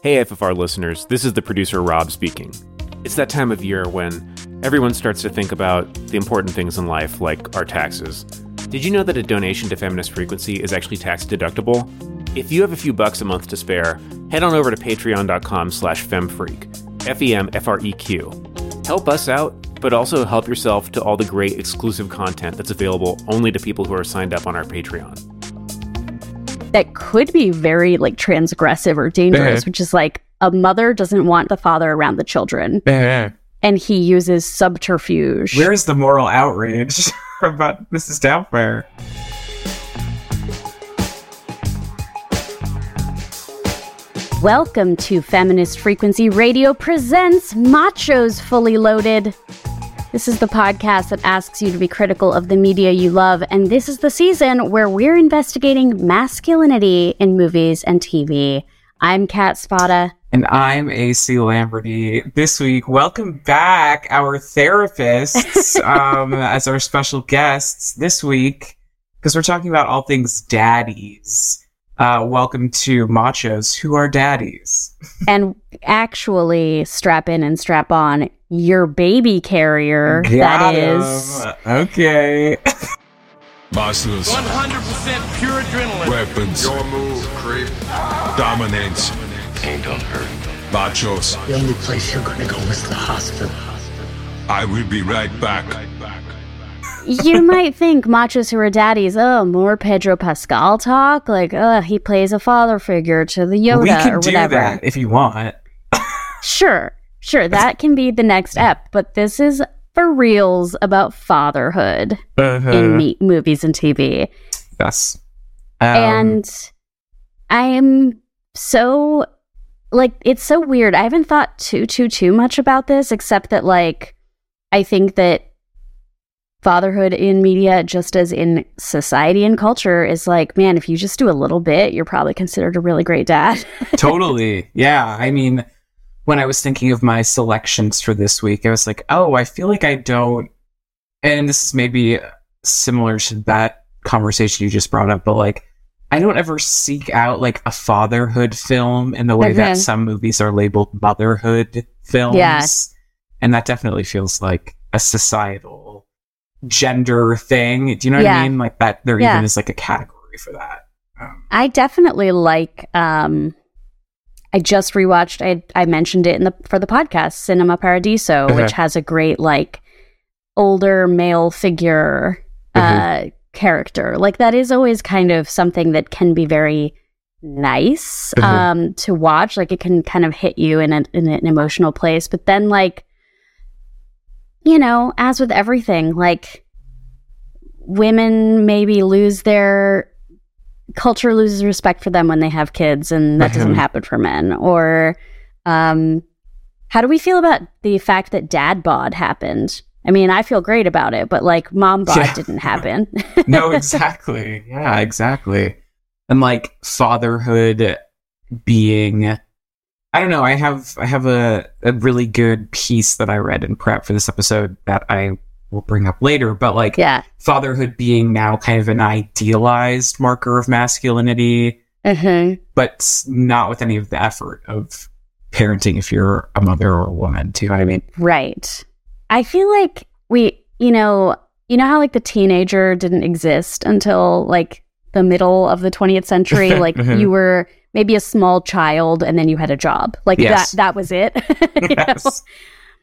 Hey, FFR listeners, this is the producer Rob speaking. It's that time of year when everyone starts to think about the important things in life, like our taxes. Did you know that a donation to Feminist Frequency is actually tax deductible? If you have a few bucks a month to spare, head on over to patreon.com slash femfreq, F-E-M-F-R-E-Q. Help us out, but also help yourself to all the great exclusive content that's available only to people who are signed up on our Patreon that could be very like transgressive or dangerous, which is like a mother doesn't want the father around the children. and he uses subterfuge. Where's the moral outrage about Mrs. Doubtfire? Welcome to Feminist Frequency Radio presents Machos Fully Loaded. This is the podcast that asks you to be critical of the media you love, and this is the season where we're investigating masculinity in movies and TV. I'm Kat Spada. And I'm AC Lamberty. This week, welcome back our therapists um, as our special guests this week, because we're talking about all things daddies. Uh, welcome to Machos Who Are Daddies. and actually, strap in and strap on your baby carrier. Got that him. is. Okay. Muscles, 100% pure adrenaline. weapons, Your move, creep. dominance, Ain't gonna hurt. machos. The only place you're gonna go is the hospital. I will be right back. You might think machos who are daddies, oh, more Pedro Pascal talk. Like, oh, he plays a father figure to the Yoda we can or do whatever. that if you want. Sure, sure, that can be the next ep, but this is for reals about fatherhood Uh-huh. in me- movies and TV. Yes. Um, and I am so like it's so weird. I haven't thought too too too much about this except that like I think that fatherhood in media just as in society and culture is like man if you just do a little bit you're probably considered a really great dad. totally. Yeah. I mean, when I was thinking of my selections for this week, I was like, oh, I feel like I don't. And this is maybe similar to that conversation you just brought up, but like, I don't ever seek out like a fatherhood film in the way that mm-hmm. some movies are labeled motherhood films. Yeah. And that definitely feels like a societal gender thing. Do you know what Yeah. I mean? Like that there Yeah. even is like a category for that. Um, I definitely like um I just rewatched I I mentioned it in the for the podcast Cinema Paradiso Uh-huh. which has a great like older male figure uh character. Like that is always kind of something that can be very nice Uh-huh. um to watch like it can kind of hit you in, a, in an emotional place but then like you know as with everything like women maybe lose their culture loses respect for them when they have kids and that doesn't Mhm. happen for men or um how do we feel about the fact that dad bod happened i mean i feel great about it but like mom bod Yeah. didn't happen no, exactly. Yeah, exactly. And like fatherhood being I don't know, I have I have a, a really good piece that I read in prep for this episode that I will bring up later, but like yeah fatherhood being now kind of an idealized marker of masculinity, uh-huh. but not with any of the effort of parenting if you're a mother or a woman. Do you know what I mean? right i feel like we you know you know how like the teenager didn't exist until like the middle of the 20th century like Mhm. you were maybe a small child and then you had a job like Yes. that that was it You know?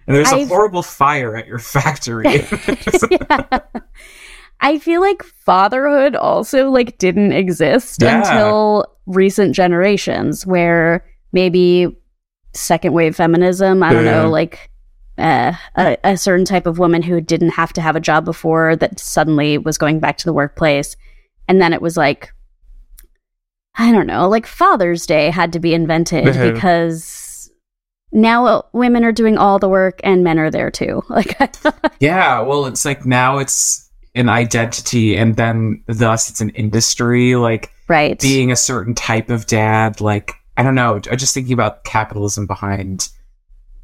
And there's a I've- horrible fire at your factory. Yeah. I feel like fatherhood also like didn't exist Yeah. until recent generations where maybe second wave feminism, I don't Yeah. know, like uh, a, a certain type of woman who didn't have to have a job before that suddenly was going back to the workplace. And then it was like, I don't know, like Father's Day had to be invented because now uh, women are doing all the work and men are there too. Like, Yeah, well, it's like now it's an identity, and then thus it's an industry. Like right. being a certain type of dad. Like I don't know. I'm just thinking about capitalism behind,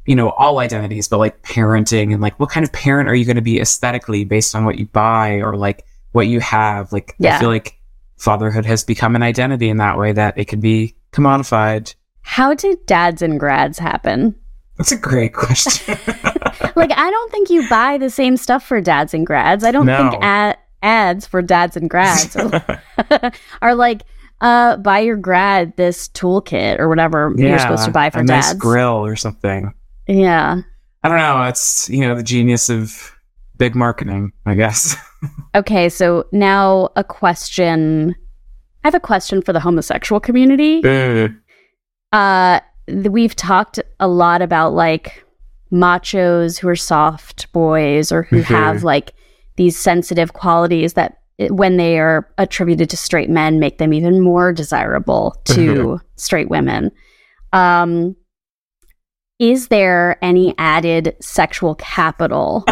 you know, all identities, but like parenting and like what kind of parent are you going to be aesthetically based on what you buy or like what you have. Like Yeah. I feel like fatherhood has become an identity in that way that it can be commodified. How did dads and grads happen? That's a great question. like, I don't think you buy the same stuff for dads and grads. I don't No. think ad- ads for dads and grads are, are like, uh, buy your grad this toolkit or whatever you're supposed to buy for a dads. nice grill or something. Yeah. I don't know. It's you know the genius of big marketing, I guess. Okay, so now a question. I have a question for the homosexual community. Uh, th- we've talked a lot about like machos who are soft boys or who Mhm. have like these sensitive qualities that when they are attributed to straight men make them even more desirable to straight women. Um, is there any added sexual capital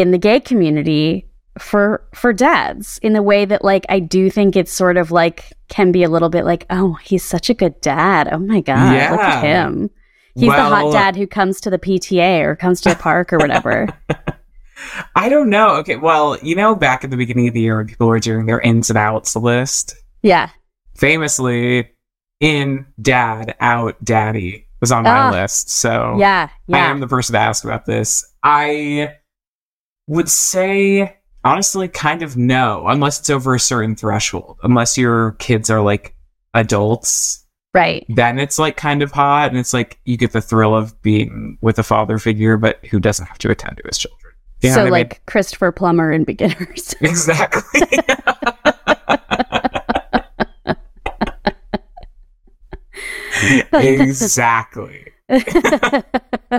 in the gay community for for dads in the way that like I do think it's sort of like can be a little bit like oh he's such a good dad oh my god look at him he's the hot dad who comes to the PTA or comes to the park or whatever I don't know. Okay, well, you know, back at the beginning of the year when people were doing their ins and outs list, yeah famously, in dad, out daddy was on my Ah. list. So yeah I am the person to ask about this. I would say, honestly, kind of no, unless it's over a certain threshold. Unless your kids are like adults, right then it's like kind of hot, and it's like you get the thrill of being with a father figure, but who doesn't have to attend to his children. You know so I mean? like Christopher Plummer in Beginners Exactly. exactly.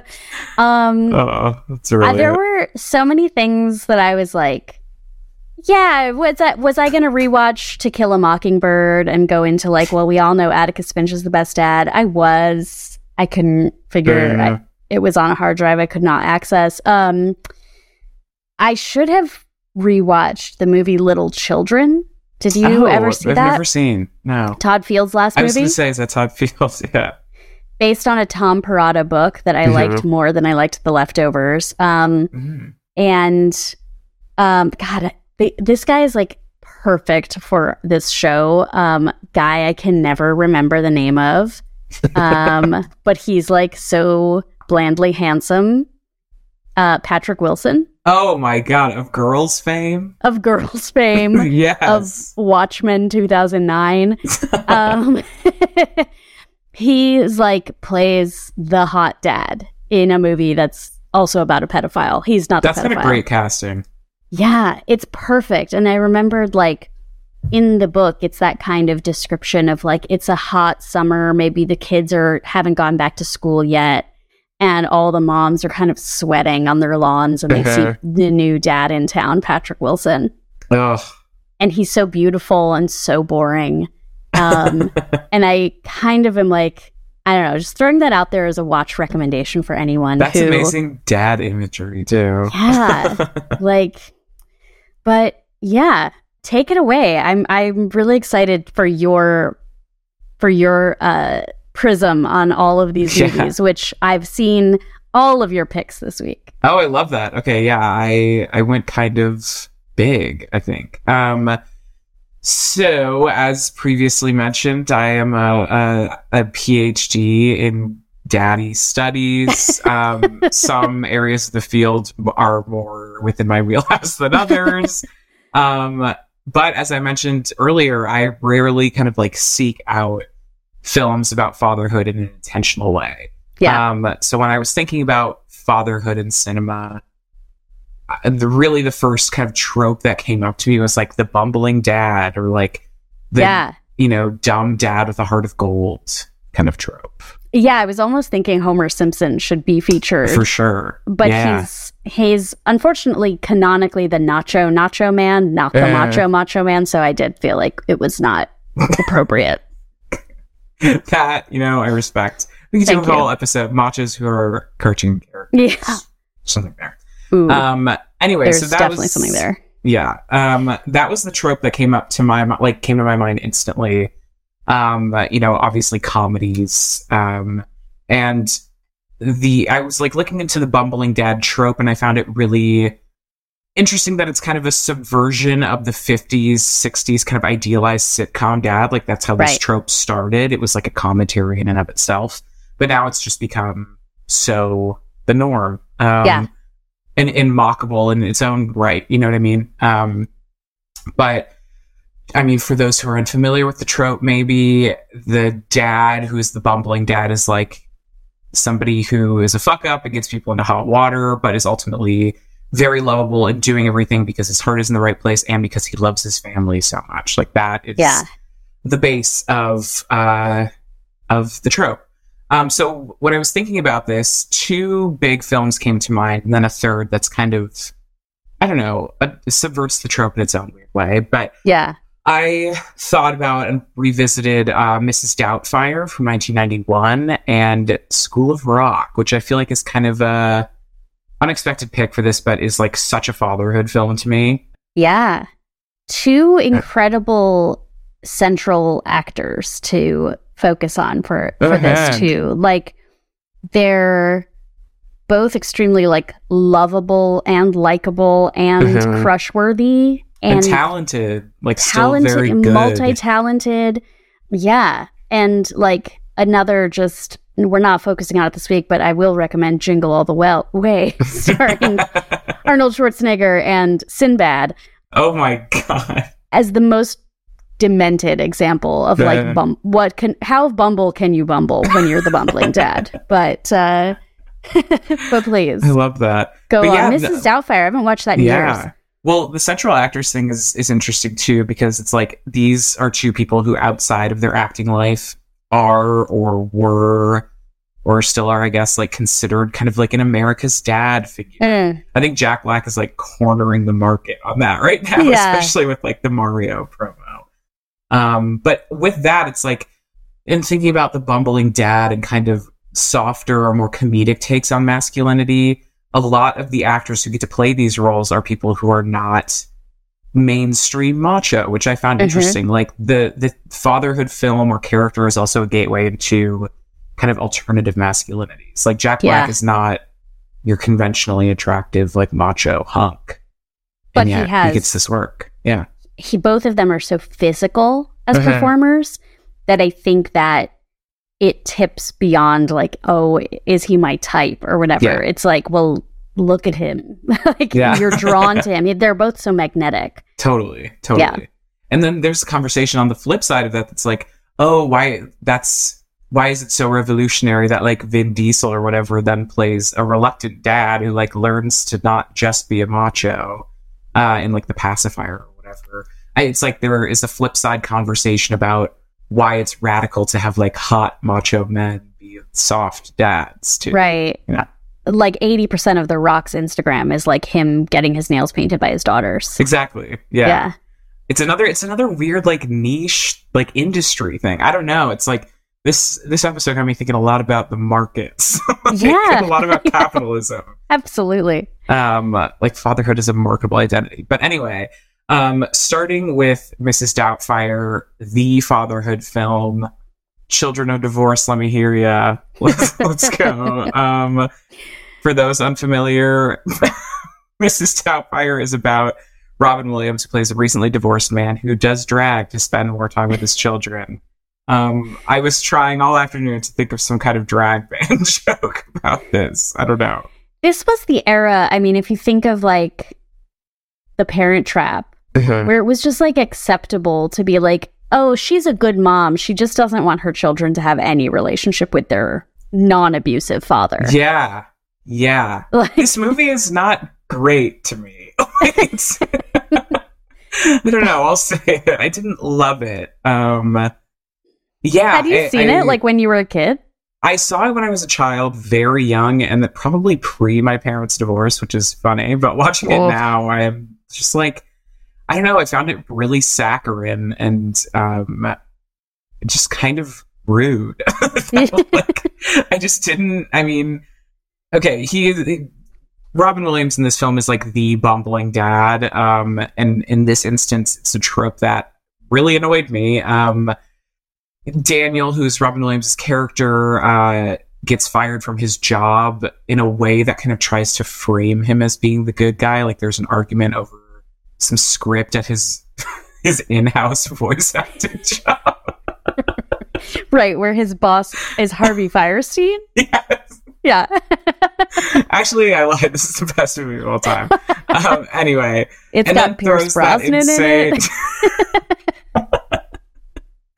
um Oh, that's Uh, really. there were so many things that I was like, yeah, was that was I gonna rewatch To Kill a Mockingbird and go into like, well, we all know Atticus Finch is the best dad. I was. I couldn't figure. Yeah. I, it was on a hard drive I could not access. Um, I should have rewatched the movie Little Children. Did you Oh, ever see I've that? never seen. No. Todd Field's last I was going to say, is that Todd Fields? Yeah. Based on a Tom Perrotta book that I Mhm. liked more than I liked The Leftovers. Um, Mm. and um god th- this guy is like perfect for this show um guy i can never remember the name of um but he's like so blandly handsome uh patrick wilson Oh my god, of girls fame? of girls fame of watchmen 2009 um he's like plays the hot dad in a movie that's also about a pedophile he's not the That's pedophile been a great casting. Yeah, it's perfect. And I remembered like in the book, it's that kind of description of like it's a hot summer, maybe the kids are haven't gone back to school yet, and all the moms are kind of sweating on their lawns and they see Uh-huh. the new dad in town, Patrick Wilson. Ugh. And he's so beautiful and so boring. Um and I kind of am like I don't know, just throwing that out there as a watch recommendation for anyone That's who amazing dad imagery, too. Yeah. like but yeah take it away i'm i'm really excited for your for your uh prism on all of these Yeah. movies which i've seen all of your picks this week Oh, I love that. Okay, yeah, I I went kind of big, I think. Um so as previously mentioned, I am a a, a PhD in daddy studies. Um some areas of the field are more within my wheelhouse than others. um but as I mentioned earlier, I rarely kind of like seek out films about fatherhood in an intentional way. yeah Um, so when I was thinking about fatherhood in cinema, the really the first kind of trope that came up to me was like the bumbling dad or like the yeah you know dumb dad with a heart of gold kind of trope yeah i was almost thinking homer simpson should be featured for sure. but yeah. he's he's unfortunately canonically the nacho nacho man not the Uh. macho macho man so i did feel like it was not appropriate that you know I respect. We can do a whole episode machos who are cartoon characters. yeah Something there. Ooh, Um. Anyway, there's so that definitely was something there Yeah. Um, that was the trope that came up to my like came to my mind instantly. Um, you know, obviously comedies. Um, and the I was like looking into the bumbling dad trope, and I found it really interesting that it's kind of a subversion of the 50s, 60s kind of idealized sitcom dad. Like that's how this trope started. It was like a commentary in and of itself, but now it's just become so the norm. Um, Yeah. And, and mockable in its own right. You know what I mean? Um, but I mean, for those who are unfamiliar with the trope, maybe the dad, who is the bumbling dad, is like somebody who is a fuck up and gets people into hot water, but is ultimately very lovable and doing everything because his heart is in the right place and because he loves his family so much. Like that is Yeah. the base of uh, of the trope. Um, so when I was thinking about this, two big films came to mind, and then a third that's kind of I don't know, uh, subverts the trope in its own weird way. But Yeah. I thought about and revisited uh, Mrs. Doubtfire from 1991 and School of Rock, which I feel like is kind of a unexpected pick for this, but is like such a fatherhood film to me. Yeah. Two incredible central actors to focus on for for Uh-huh. this too. Like they're both extremely like lovable and likable and Mhm. crush worthy And, and, talented, like talented still very good. multi-talented. Yeah. And like another just we're not focusing on it this week, but I will recommend Jingle All the well- Way, starring Arnold Schwarzenegger and Sinbad oh my god! as the most demented example of Yeah. like bum- what can how bumble can you bumble when you're the bumbling dad but uh but please I love that. go but on yeah, mrs doubtfire i haven't watched that in Yeah. years Well, the central actors thing is is interesting too because it's like these are two people who outside of their acting life are or were or still are, I guess, like considered kind of like an America's dad figure. Mm, I think Jack Black is like cornering the market on that right now, Yeah. especially with like the Mario promo. Um, but with that, it's like in thinking about the bumbling dad and kind of softer or more comedic takes on masculinity, a lot of the actors who get to play these roles are people who are not mainstream macho, which I found Mhm. interesting. Like the the fatherhood film or character is also a gateway into kind of alternative masculinities. Like Jack Black Yeah. is not your conventionally attractive like macho hunk. But and he has- he gets this work. Yeah. He both of them are so physical as Uh-huh. performers that i think that it tips beyond like oh is he my type or whatever Yeah. it's like well look at him like Yeah. you're drawn to him they're both so magnetic Totally, totally. Yeah. And then there's a conversation on the flip side of that that's like, oh, why that's why is it so revolutionary that like Vin Diesel or whatever then plays a reluctant dad who like learns to not just be a macho uh in like the pacifier whatever. I, it's like there is a flip side conversation about why it's radical to have like hot macho men be soft dads too. right Yeah. like 80% of the rock's instagram is like him getting his nails painted by his daughters Exactly. yeah. it's another it's another weird like niche like industry thing i don't know it's like this this episode got me thinking a lot about the markets Like, Yeah. a lot about capitalism absolutely um like fatherhood is a marketable identity but anyway um starting with mrs doubtfire the fatherhood film children of divorce let me hear ya. Let's, let's go. Um for those unfamiliar mrs doubtfire is about robin williams who plays a recently divorced man who does drag to spend more time with his children. Um i was trying all afternoon to think of some kind of drag band joke about this. I don't know. This was the era i mean if you think of like the parent trap where it was just like acceptable to be like oh she's a good mom she just doesn't want her children to have any relationship with their non-abusive father Yeah. Yeah. like This movie is not great to me. I don't know. I'll say it. I didn't love it. Um, yeah. had you I- seen I- it like when you were a kid I saw it when I was a child, very young, and that probably pre my parents' divorce, which is funny. But watching it now, I am just like, I don't know. I found it really saccharine and um, just kind of rude. like, I just didn't. I mean, okay, he, he- Robin Williams in this film is like the bumbling dad, um, and in this instance, it's a trope that really annoyed me. Um, Daniel, who's Robin Williams' character, uh, gets fired from his job in a way that kind of tries to frame him as being the good guy. Like there's an argument over some script at his his in-house voice acting job. Right, where his boss is Harvey Fierstein. yes. Yeah. Actually, I lied. This is the best movie of all time. Um, anyway, It's and got then Pierce throws that Brosnan in it.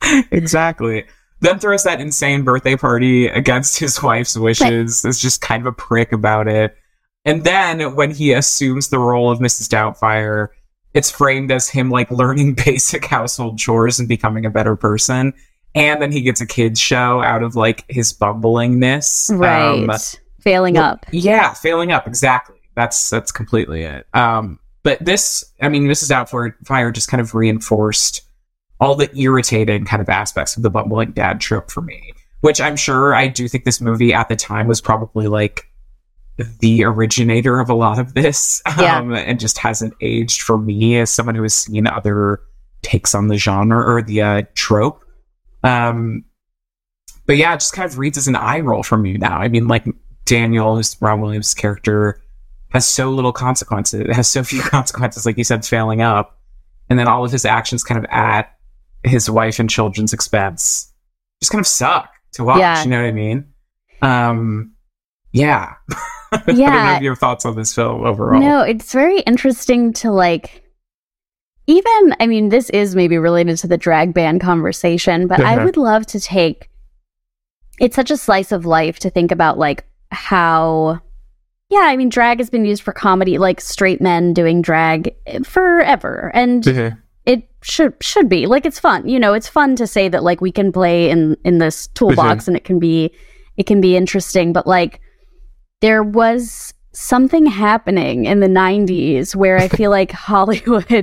insane- exactly. Then throws that insane birthday party against his wife's wishes. Is just kind of a prick about it. And then when he assumes the role of Mrs. Doubtfire, it's framed as him like learning basic household chores and becoming a better person. And then he gets a kids show out of like his bumblingness. Right. Um, Failing well, up. Yeah, failing up. Exactly. That's that's completely it. Um, but this, I mean, this is Doubtfire. Just kind of reinforced all the irritating kind of aspects of the bumbling dad trope for me. Which I'm sure I do think this movie at the time was probably like the originator of a lot of this, Yeah. um, and just hasn't aged for me as someone who has seen other takes on the genre or the uh, trope. Um, but yeah, it just kind of reads as an eye roll from you now. I mean, like Daniel, who's Robin Williams' character, has so little consequences. It has so few consequences, like you said, failing up, and then all of his actions kind of at his wife and children's expense just kind of suck to watch. Yeah. You know what I mean? Um, yeah. I don't know Yeah. if you have your thoughts on this film overall. No, it's very interesting to like even I mean this is maybe related to the drag ban conversation, but I Uh-huh. would love to take it's such a slice of life to think about like how yeah, I mean drag has been used for comedy like straight men doing drag forever and Mhm. it should should be like it's fun you know it's fun to say that like we can play in in this toolbox and it can be it can be interesting but like there was something happening in the 90s where i feel like hollywood i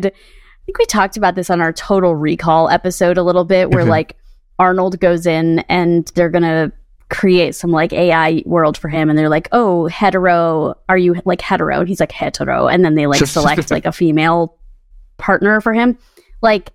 think we talked about this on our total recall episode a little bit where Mhm. like arnold goes in and they're gonna create some like ai world for him and they're like oh hetero are you like hetero? And he's like hetero. And then they like select like a female partner for him. Like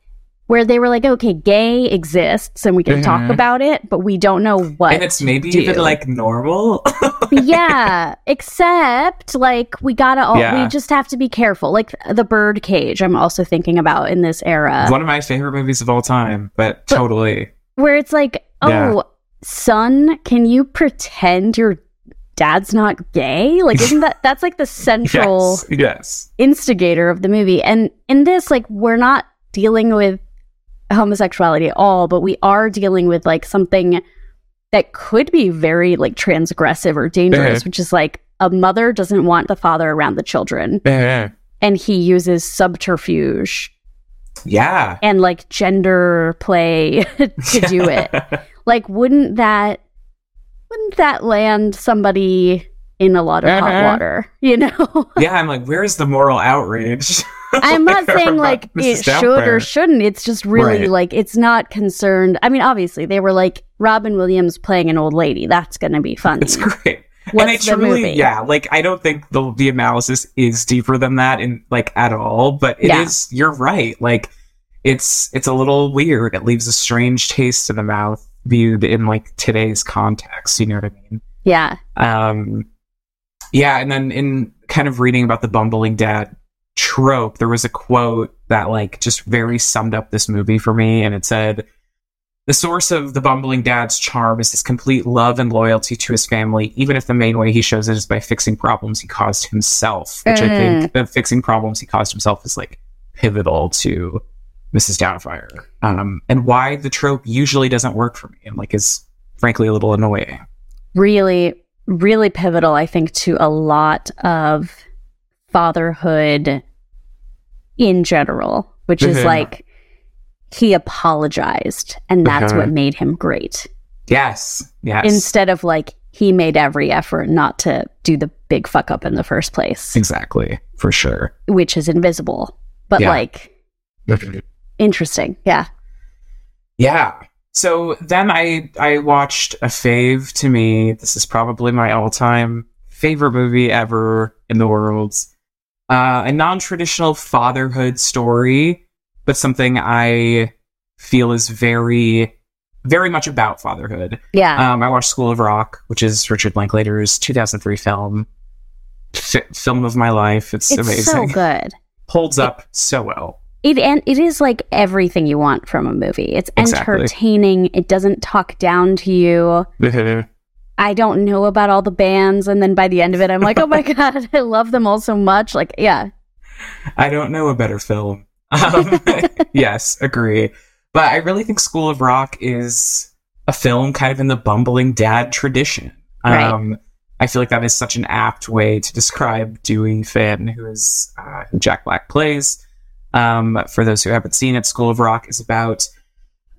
where they were like okay gay exists and we can talk Mhm. about it but we don't know what And it's maybe do. even like normal. yeah except like we gotta all, Yeah. we just have to be careful like the bird cage i'm also thinking about in this era One of my favorite movies of all time, but, But- totally. where it's like oh Yeah. son can you pretend your dad's not gay like isn't that that's like the central Yes. Yes. instigator of the movie. And in this, like, we're not dealing with homosexuality at all, but we are dealing with like something that could be very like transgressive or dangerous, Mhm. which is like a mother doesn't want the father around the children Yeah. and he uses subterfuge Yeah. and like gender play to do it. Like, wouldn't that wouldn't that land somebody in a lot of hot Uh-huh. water? You know? yeah, I'm like, where's the moral outrage? I'm not saying About like it Mrs. should or shouldn't. It's just really Right. like it's not concerned. I mean, obviously they were like Robin Williams playing an old lady. That's gonna be fun. It's great. What's and I the truly, movie? yeah, like I don't think the the analysis is deeper than that in like at all, but it is. Yeah. You're right. Like it's it's a little weird. It leaves a strange taste in the mouth viewed in like today's context. You know what I mean? Yeah, Um, yeah, and then in kind of reading about the bumbling dad trope, there was a quote that like just very summed up this movie for me, and it said, "The source of the bumbling dad's charm is his complete love and loyalty to his family, even if the main way he shows it is by fixing problems he caused himself." Which I think the fixing problems he caused himself is like pivotal to Mrs. Doubtfire, um, and why the trope usually doesn't work for me, and like is frankly a little annoying. really, really pivotal. I think to a lot of fatherhood in general, which is Mhm. like he apologized, and that's Uh-huh. what made him great. Yes, yes, Instead of like he made every effort not to do the big fuck up in the first place, exactly for sure. which is invisible. But Yeah. like interesting. Yeah. Yeah. So then I I watched a fave to me. This is probably my all time favorite movie ever in the world. Uh, a non traditional fatherhood story, but something I feel is very very much about fatherhood. Yeah. Um, I watched School of Rock, which is Richard Linklater's 2003 film, F- film of my life. It's, it's amazing. so good. Holds up so well. It and it is like everything you want from a movie. It's Exactly. entertaining. It doesn't talk down to you. I don't know about all the bands, and then by the end of it, I'm like, oh my god, I love them all so much. Like, yeah, I don't know a better film. Um, yes, agree. But I really think School of Rock is a film kind of in the bumbling dad tradition. Right. Um, I feel like that is such an apt way to describe Dewey Finn, who is uh, who Jack Black plays. Um, for those who haven't seen it, School of Rock is about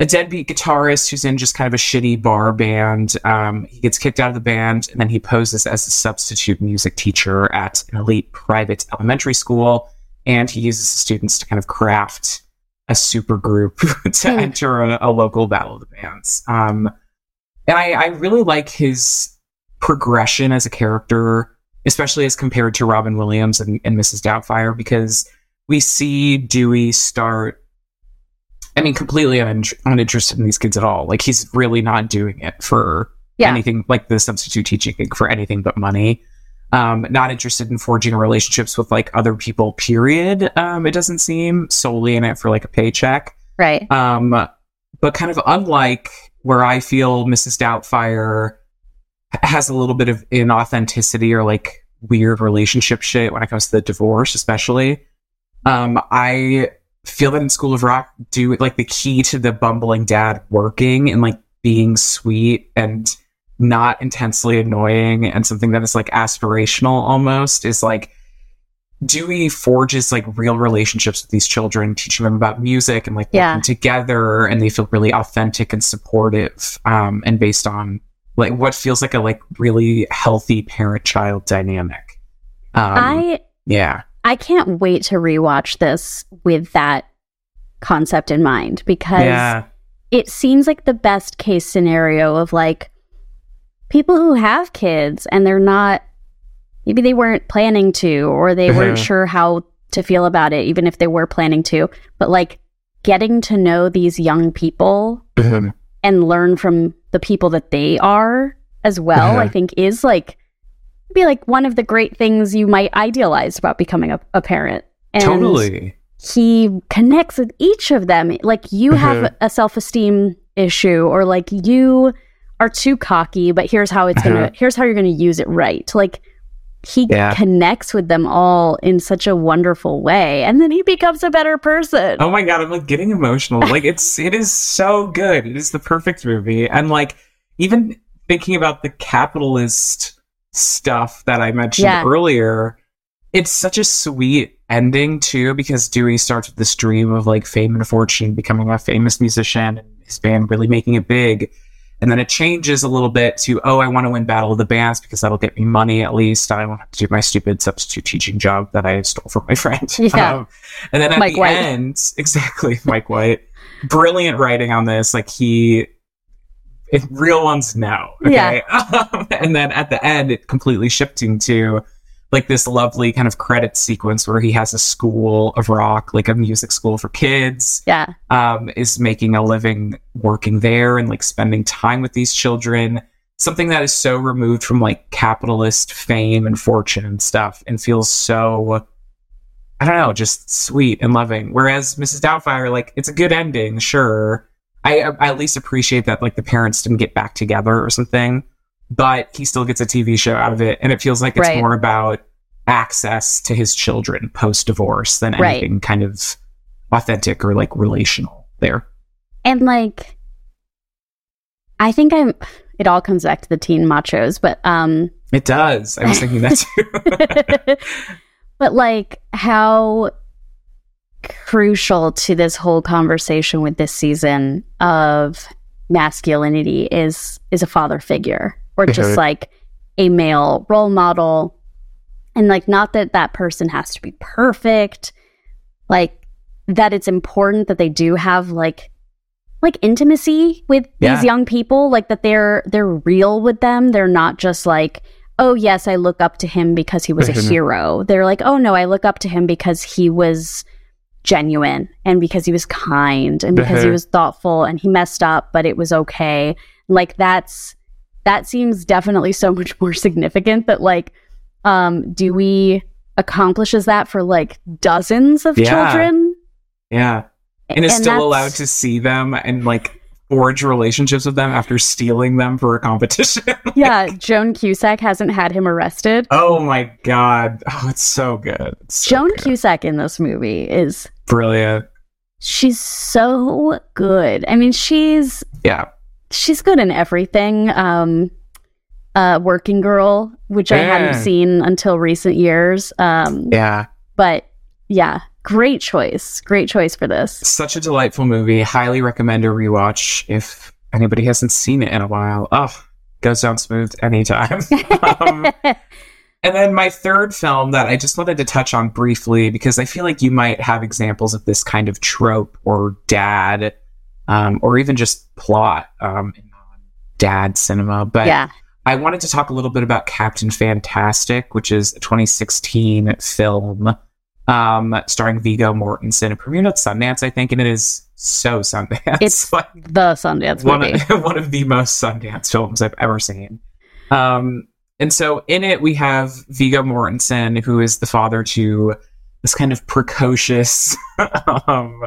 a deadbeat guitarist who's in just kind of a shitty bar band. Um, he gets kicked out of the band, and then he poses as a substitute music teacher at an elite private elementary school. And he uses the students to kind of craft a super group to Hmm. enter a, a local battle of the bands. Um, and I, I really like his progression as a character, especially as compared to Robin Williams and, and Mrs. Doubtfire, because we see Dewey start I mean, completely un- uninterested in these kids at all. Like he's really not doing it for Yeah. anything like the substitute teaching thing for anything but money. Um, not interested in forging relationships with like other people. Period. Um, it doesn't seem solely in it for like a paycheck. right. Um, but kind of unlike where I feel Mrs. Doubtfire has a little bit of inauthenticity or like weird relationship shit when it comes to the divorce, especially. Um, I feel that in School of Rock, do like the key to the bumbling dad working and like being sweet and not intensely annoying and something that is like aspirational almost is like Dewey forges like real relationships with these children, teaching them about music and like working Yeah. together, and they feel really authentic and supportive, um, and based on like what feels like a like really healthy parent-child dynamic. Um, I yeah, I can't wait to rewatch this with that concept in mind because yeah, it seems like the best case scenario of like people who have kids and they're not maybe they weren't planning to or they weren't Mhm. sure how to feel about it even if they were planning to but like getting to know these young people and learn from the people that they are as well i think is like be like one of the great things you might idealize about becoming a, a parent and totally. he connects with each of them. Like you have Mhm. a self esteem issue, or like you are too cocky, but here's how it's gonna, Uh-huh. here's how you're gonna use it right. Like he Yeah. connects with them all in such a wonderful way, and then he becomes a better person. Oh my god, I'm like getting emotional. Like it's it is so good. It is the perfect movie. And like even thinking about the capitalist stuff that I mentioned Yeah. earlier, it's such a sweet ending too, because Dewey starts with this dream of like fame and fortune, becoming a famous musician and his band really making it big. And then it changes a little bit to, oh, I want to win Battle of the Bands because that'll get me money at least. I won't have to do my stupid substitute teaching job that I stole from my friend. Yeah. Um, and then at Mike the White. end, exactly, Mike White, brilliant writing on this. Like he, real ones know, okay. Um, and then at the end, it completely shifting to like this lovely kind of credit sequence where he has a school of rock, like a music school for kids Yeah, um, is making a living working there and like spending time with these children. Something that is so removed from like capitalist fame and fortune and stuff and feels so, I don't know, just sweet and loving. Whereas Mrs. Doubtfire, like, it's a good ending, sure. I, I at least appreciate that like the parents didn't get back together or something, but he still gets a TV show out of it. And it feels like it's Right. more about access to his children post divorce than Right. anything kind of authentic or like relational there. and like I think I'm. It all comes back to the teen machos, but um, It does. I was thinking that too. but like how crucial to this whole conversation with this season of masculinity is is a father figure or just Mhm. like a male role model and like not that that person has to be perfect like that it's important that they do have like like intimacy with Yeah. these young people like that they're they're real with them they're not just like oh yes i look up to him because he was a Mhm. hero they're like oh no i look up to him because he was genuine and because he was kind and because he Mhm. was thoughtful and he messed up, but it was okay. Like that's that seems definitely so much more significant that like um Dewey accomplishes that for like dozens of Yeah. children Yeah. And is And still allowed to see them and like forge relationships with them after stealing them for a competition. yeah joan cusack hasn't had him arrested oh my god. Oh, it's so good. It's so joan good. cusack in this movie is Brilliant. she's so good i mean she's Yeah. she's good in everything um uh working girl which i Yeah. hadn't seen until recent years um Yeah. but yeah great choice great choice for this Such a delightful movie. Highly recommend a rewatch if anybody hasn't seen it in a while. Oh, goes down smooth anytime. um, And then my third film that I just wanted to touch on briefly because I feel like you might have examples of this kind of trope or dad, um, or even just plot um, in dad cinema. But yeah I wanted to talk a little bit about Captain Fantastic, which is a 2016 film um, starring Viggo Mortensen. It premiered at Sundance, I think, and it is so Sundance. It's like the sundance one movie of, one of the most Sundance films I've ever seen. Um, and so in it, we have Viggo Mortensen, who is the father to this kind of precocious um,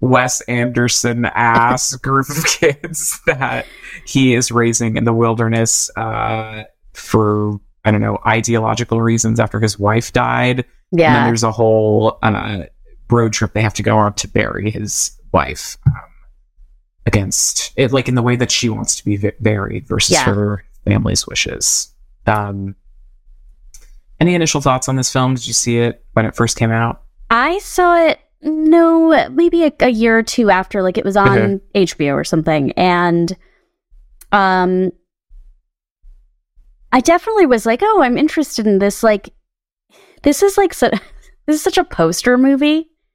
Wes Anderson ass group of kids that he is raising in the wilderness uh, for, I don't know, ideological reasons after his wife died. And then yeah there's a whole uh, road trip they have to go on to bury his wife um, against it, like in the way that she wants to be vi- buried versus Yeah. her family's wishes. Um, any initial thoughts on this film? Did you see it when it first came out? I saw it no maybe a, a year or two after like it was on. HBO or something and um I definitely was like oh I'm interested in this like this is like so, this is such a poster movie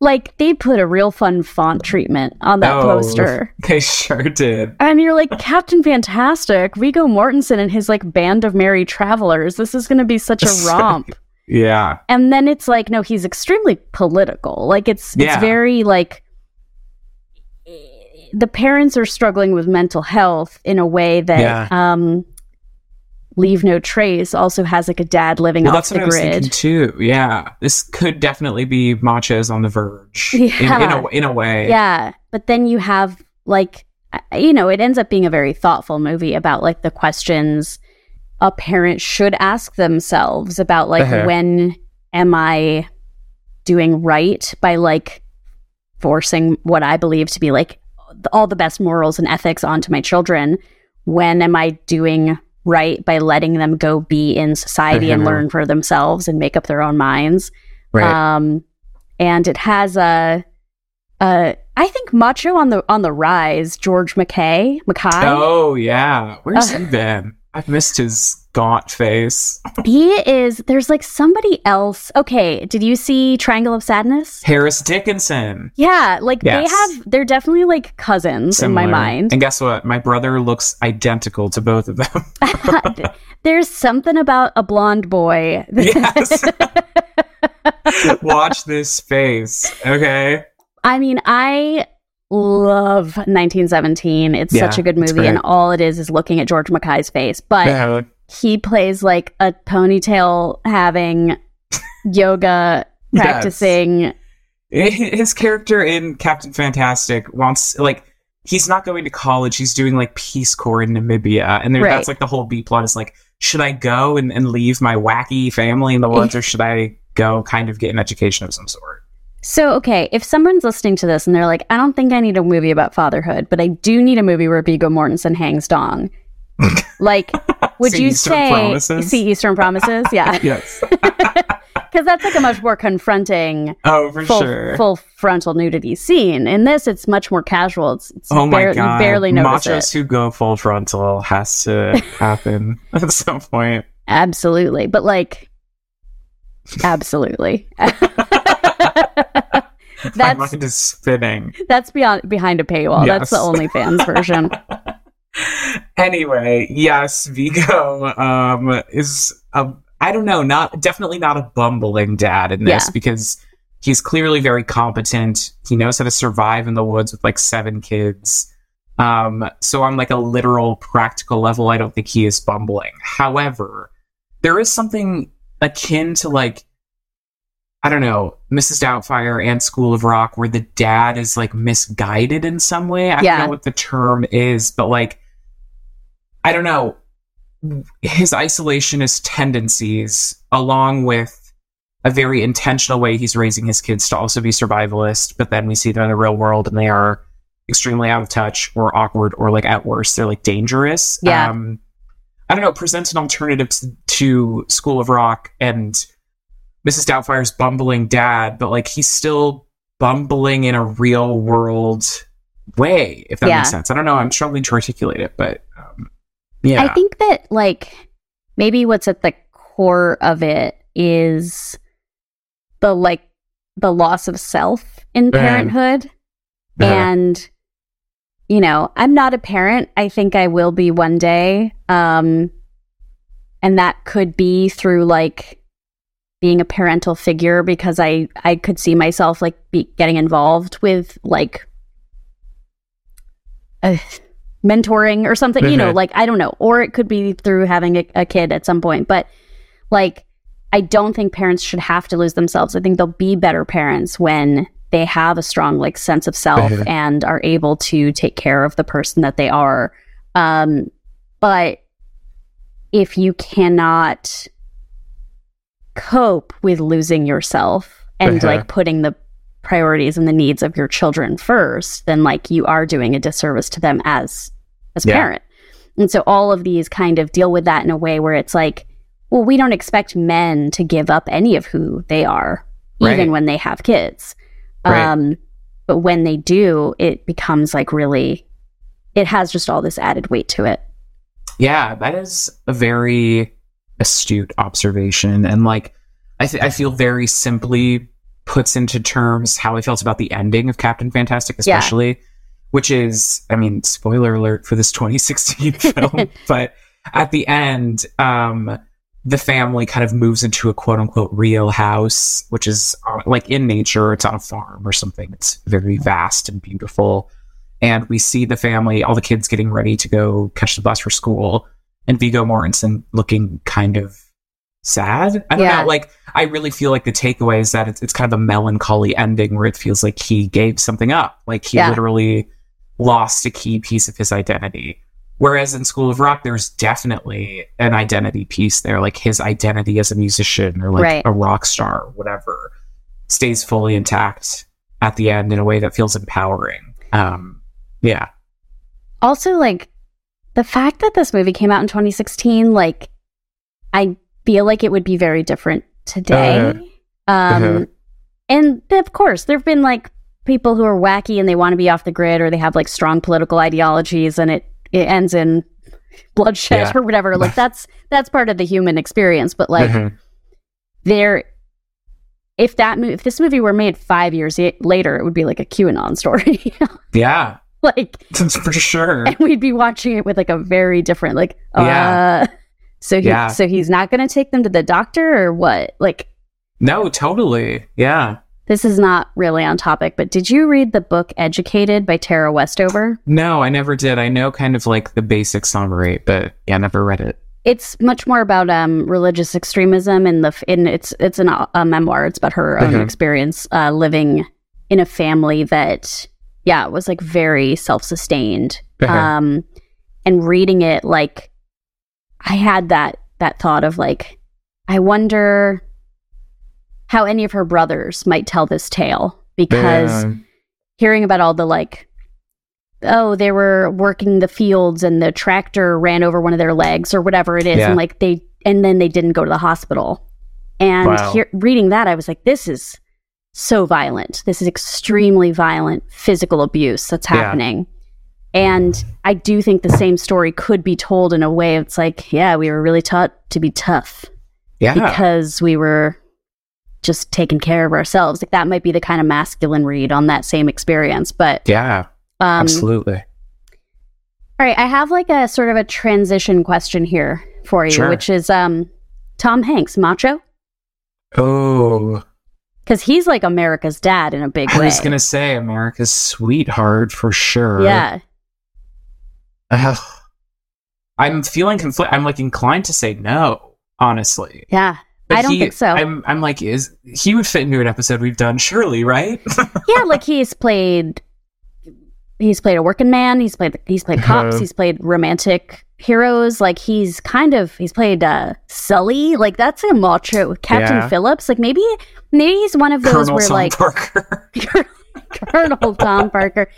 like they put a real fun font treatment on that Oh. poster they sure did. and you're like Captain Fantastic Viggo Mortensen and his like band of merry travelers this is going to be such a romp Yeah. and then it's like no he's extremely political like it's it's Yeah. very like the parents are struggling with mental health in a way that Yeah. um leave no trace also has like a dad living Well, off the I was thinking grid too. Yeah, this could definitely be Machos on the verge in, in Yeah. a in a way. yeah but then you have like you know it ends up being a very thoughtful movie about like the questions a parent should ask themselves about like Uh-huh. when am i doing right by like forcing what i believe to be like all the best morals and ethics onto my children when am i doing right by letting them go be in society and learn for themselves and make up their own minds Right. um, and it has a, a I think macho on the on the rise. George McKay, McKay. oh yeah. Where's Uh, he been? I've missed his gaunt face. He is. There's like somebody else. Okay, did you see Triangle of Sadness? Harris Dickinson. Yeah, like Yes. they have. They're definitely like cousins in my mind. And guess what? My brother looks identical to both of them. There's something about a blonde boy. yes. Watch this face. Okay. I mean, I love 1917. It's Yeah, such a good movie, and all it is is looking at George McKay's face. But Yeah. He plays like a ponytail having yoga Yes. practicing. His character in Captain Fantastic wants like he's not going to college. He's doing like Peace Corps in Namibia, and there, Right. that's like the whole B plot is like, should I go and, and leave my wacky family in the woods, or should I go kind of get an education of some sort? So, okay, if someone's listening to this and they're like, I don't think I need a movie about fatherhood, but I do need a movie where Viggo Mortensen hangs dong. Like, would See you Eastern say Promises? see Eastern Promises? Yeah, Yes. because that's like a much more confronting oh, for full, sure. full frontal nudity scene. In this, it's much more casual. It's, it's Oh my bar- god! you barely notice Machos it. who go full frontal has to happen at some point. Absolutely, but like, absolutely. my that's mind is spinning. that's beyond behind a paywall. That's the Yes. OnlyFans version. Anyway, yes, Viggo um, is a I don't know, not definitely not a bumbling dad in this Yeah. because he's clearly very competent. He knows how to survive in the woods with like seven kids. Um, so on like a literal practical level, I don't think he is bumbling. However, there is something akin to like I don't know, Mrs. Doubtfire and School of Rock, where the dad is like misguided in some way. I Yeah. don't know what the term is, but like, I don't know. His isolationist tendencies, along with a very intentional way he's raising his kids to also be survivalist, but then we see them in the real world and they are extremely out of touch or awkward or like at worst, they're like dangerous. Yeah. Um, I don't know, presents an alternative to, to School of Rock and Mrs. Doubtfire's bumbling dad, but like he's still bumbling in a real world way, if that Yeah. makes sense. I don't know. I'm struggling to articulate it, but yeah. I think that like maybe what's at the core of it is the like the loss of self in parenthood Uh-huh. and you know i'm not a parent i think i will be one day um and that could be through like being a parental figure because i i could see myself like be getting involved with like mentoring or something you know Mhm. like i don't know or it could be through having a, a kid at some point but like i don't think parents should have to lose themselves i think they'll be better parents when they have a strong like sense of self Mhm. and are able to take care of the person that they are um but if you cannot cope with losing yourself and Uh-huh. like putting the priorities and the needs of your children first then like you are doing a disservice to them as as Yeah. parent and so all of these kind of deal with that in a way where it's like well we don't expect men to give up any of who they are even when they have kids Right. um but when they do it becomes like really it has just all this added weight to it Yeah, that is a very astute observation, and like I, th- I feel very simply puts into terms how I felt about the ending of Captain Fantastic, Yeah. Which is, I mean, spoiler alert for this 2016 film, but at the end, um, the family kind of moves into a quote unquote real house, which is uh, like in nature, it's on a farm or something. It's very vast and beautiful. And we see the family, all the kids getting ready to go catch the bus for school, and Viggo Mortensen looking kind of sad. I don't Yeah. know. Like, I really feel like the takeaway is that it's, it's kind of a melancholy ending where it feels like he gave something up. Like, he Yeah. literally lost a key piece of his identity. Whereas in School of Rock, there's definitely an identity piece there. Like, his identity as a musician or like Right. a rock star or whatever stays fully intact at the end in a way that feels empowering. Um, yeah. also like the fact that this movie came out in 2016 like i feel like it would be very different today Uh, um uh-huh. and of course there've been like people who are wacky and they want to be off the grid or they have like strong political ideologies and it it ends in bloodshed Yeah. or whatever like that's that's part of the human experience but like Mhm. there if that mo- if this movie were made 5 years y- later it would be like a QAnon story yeah, like for sure. and we'd be watching it with like a very different like uh Yeah. so he Yeah. so he's not going to take them to the doctor or what like No, totally. Yeah. This is not really on topic but did you read the book educated by tara westover No, I never did. I know kind of like the basic summary, but yeah, never read it. it's much more about um religious extremism and the and it's it's an, a memoir it's about her own Mhm. experience uh living in a family that yeah was like very self-sustained Uh-huh. um and reading it like i had that that thought of like i wonder how any of her brothers might tell this tale because hearing about all the like oh they were working the fields and the tractor ran over one of their legs or whatever it is Yeah. and like they and then they didn't go to the hospital and Wow. hear, reading that i was like this is so violent this is extremely violent physical abuse that's Yeah. happening and i do think the same story could be told in a way it's like yeah we were really taught to be tough yeah. because we were just taking care of ourselves like that might be the kind of masculine read on that same experience but yeah. um, absolutely. All right, I have like a sort of a transition question here for you, Sure. which is um Tom Hanks, macho? Oh. because he's like America's dad in a big I way. was gonna say America's sweetheart for sure. yeah, Ugh. I'm feeling conflict. I'm like inclined to say no, honestly. yeah. But I don't he- think so. I'm, I'm like, is he would fit into an episode we've done, surely, right? yeah, like he's played he's played a working man, he's played he's played cops, Uh-huh. he's played romantic heroes, like he's kind of he's played uh Sully, like that's a macho Captain Yeah. Phillips, like maybe maybe he's one of those Colonel where Tom like Parker. Colonel Tom Parker.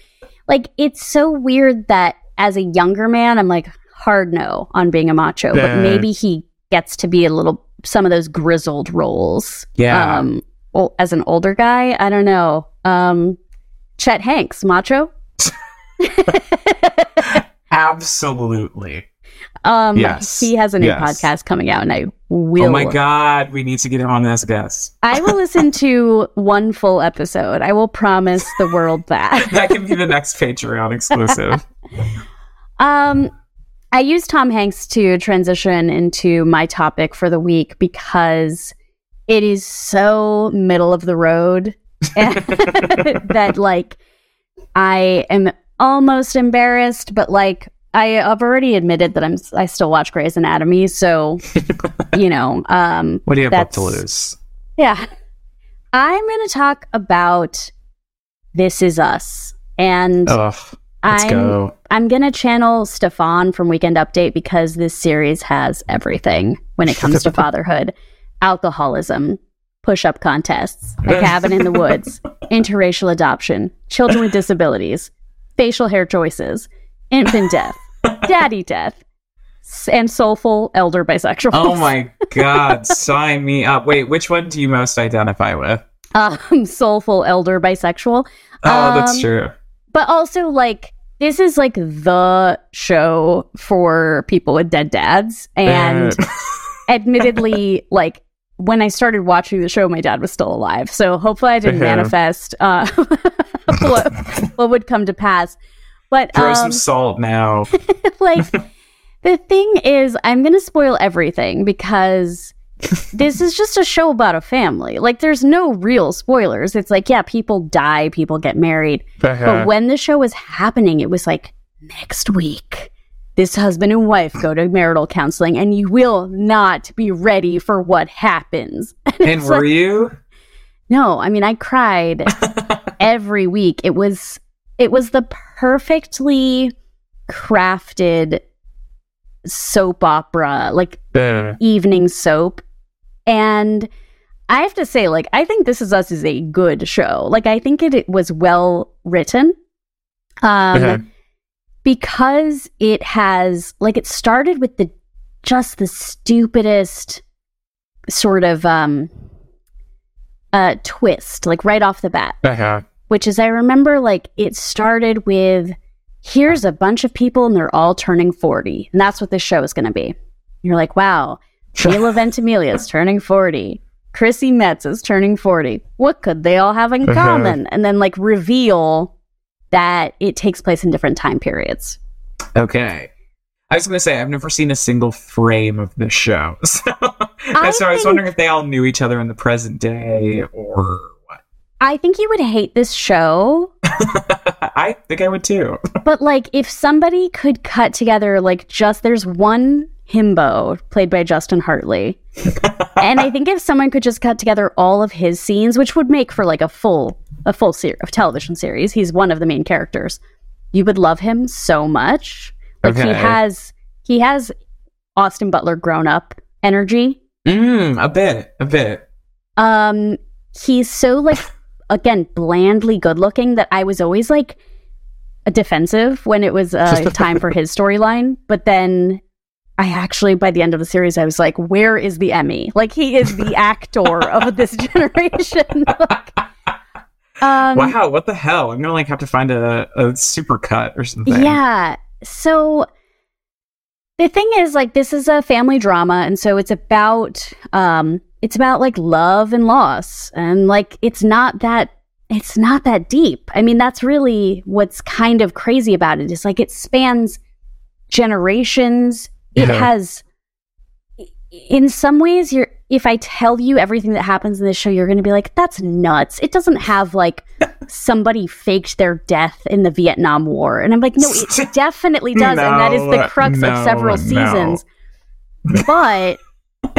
Like it's so weird that as a younger man, I'm like hard no on being a macho, but maybe he gets to be a little some of those grizzled roles. Yeah. Um, well, as an older guy, I don't know. Um, Chet Hanks, macho. Absolutely. Um, Yes. he has a new Yes. podcast coming out, and I will. Oh my god, we need to get him on as a guest. I will listen to one full episode. I will promise the world that. That can be the next Patreon exclusive. Um, I used Tom Hanks to transition into my topic for the week because it is so middle of the road that like I am almost embarrassed, but like I have already admitted that I'm I still watch Grey's Anatomy, so you know, um, What do you have up to lose? yeah. I'm going to talk about This Is Us. And Ugh. Let's I'm go. I'm gonna channel Stefon from Weekend Update because this series has everything when it comes to fatherhood, alcoholism, push-up contests, a cabin in the woods, interracial adoption, children with disabilities, facial hair choices, infant death, daddy death, and soulful elder bisexuals. Oh my god, sign me up. Wait, which one do you most identify with? um, soulful elder bisexual. Oh, that's Um, true. but also like this is like the show for people with dead dads. And admittedly like when i started watching the show my dad was still alive. So hopefully i didn't manifest uh what, what would come to pass. But throw um, some salt now. like the thing is i'm gonna spoil everything because this is just a show about a family like there's no real spoilers it's like yeah people die people get married Uh-huh. but when the show was happening, it was like next week. This husband and wife go to marital counseling, and you will not be ready for what happens. and were you? No, I mean I cried every week. It was it was the perfectly crafted soap opera, like Uh, evening soap. And I have to say, like, I think This Is Us is a good show. Like, I think it, it was well written. Um, Uh-huh. because it has, like, it started with the just the stupidest sort of um uh twist, like right off the bat uh-huh. which is I remember like it started with here's a bunch of people and they're all turning 40. And that's what this show is going to be. You're like, wow, Milo Ventimiglia is turning 40. Chrissy Metz is turning 40. What could they all have in Uh-huh. common? And then like reveal that it takes place in different time periods. Okay. I was going to say, I've never seen a single frame of this show. So, I so I was wondering if they all knew each other in the present day or what. I think you would hate this show, I think I would too. but like if somebody could cut together like just there's one himbo played by Justin Hartley. and I think if someone could just cut together all of his scenes, which would make for like a full a full ser- of television series, he's one of the main characters. You would love him so much. Like he has he has Austin Butler grown up energy. Mm, a bit, a bit. Um he's so like again blandly good looking that I was always like defensive when it was uh, time for his storyline, but then I actually by the end of the series I was like, where is the Emmy? Like he is the actor of this generation. Like, um, wow, what the hell? I'm gonna like have to find a, a super cut or something. Yeah. So the thing is like this is a family drama and so it's about um it's about like love and loss and like it's not that it's not that deep. I mean that's really what's kind of crazy about it is like it spans generations. It Yeah. has in some ways you're if I tell you everything that happens in this show, you're going to be like, that's nuts. It doesn't have like somebody faked their death in the Vietnam War. And I'm like, no, it definitely does. and that is the crux no, of several no. seasons. But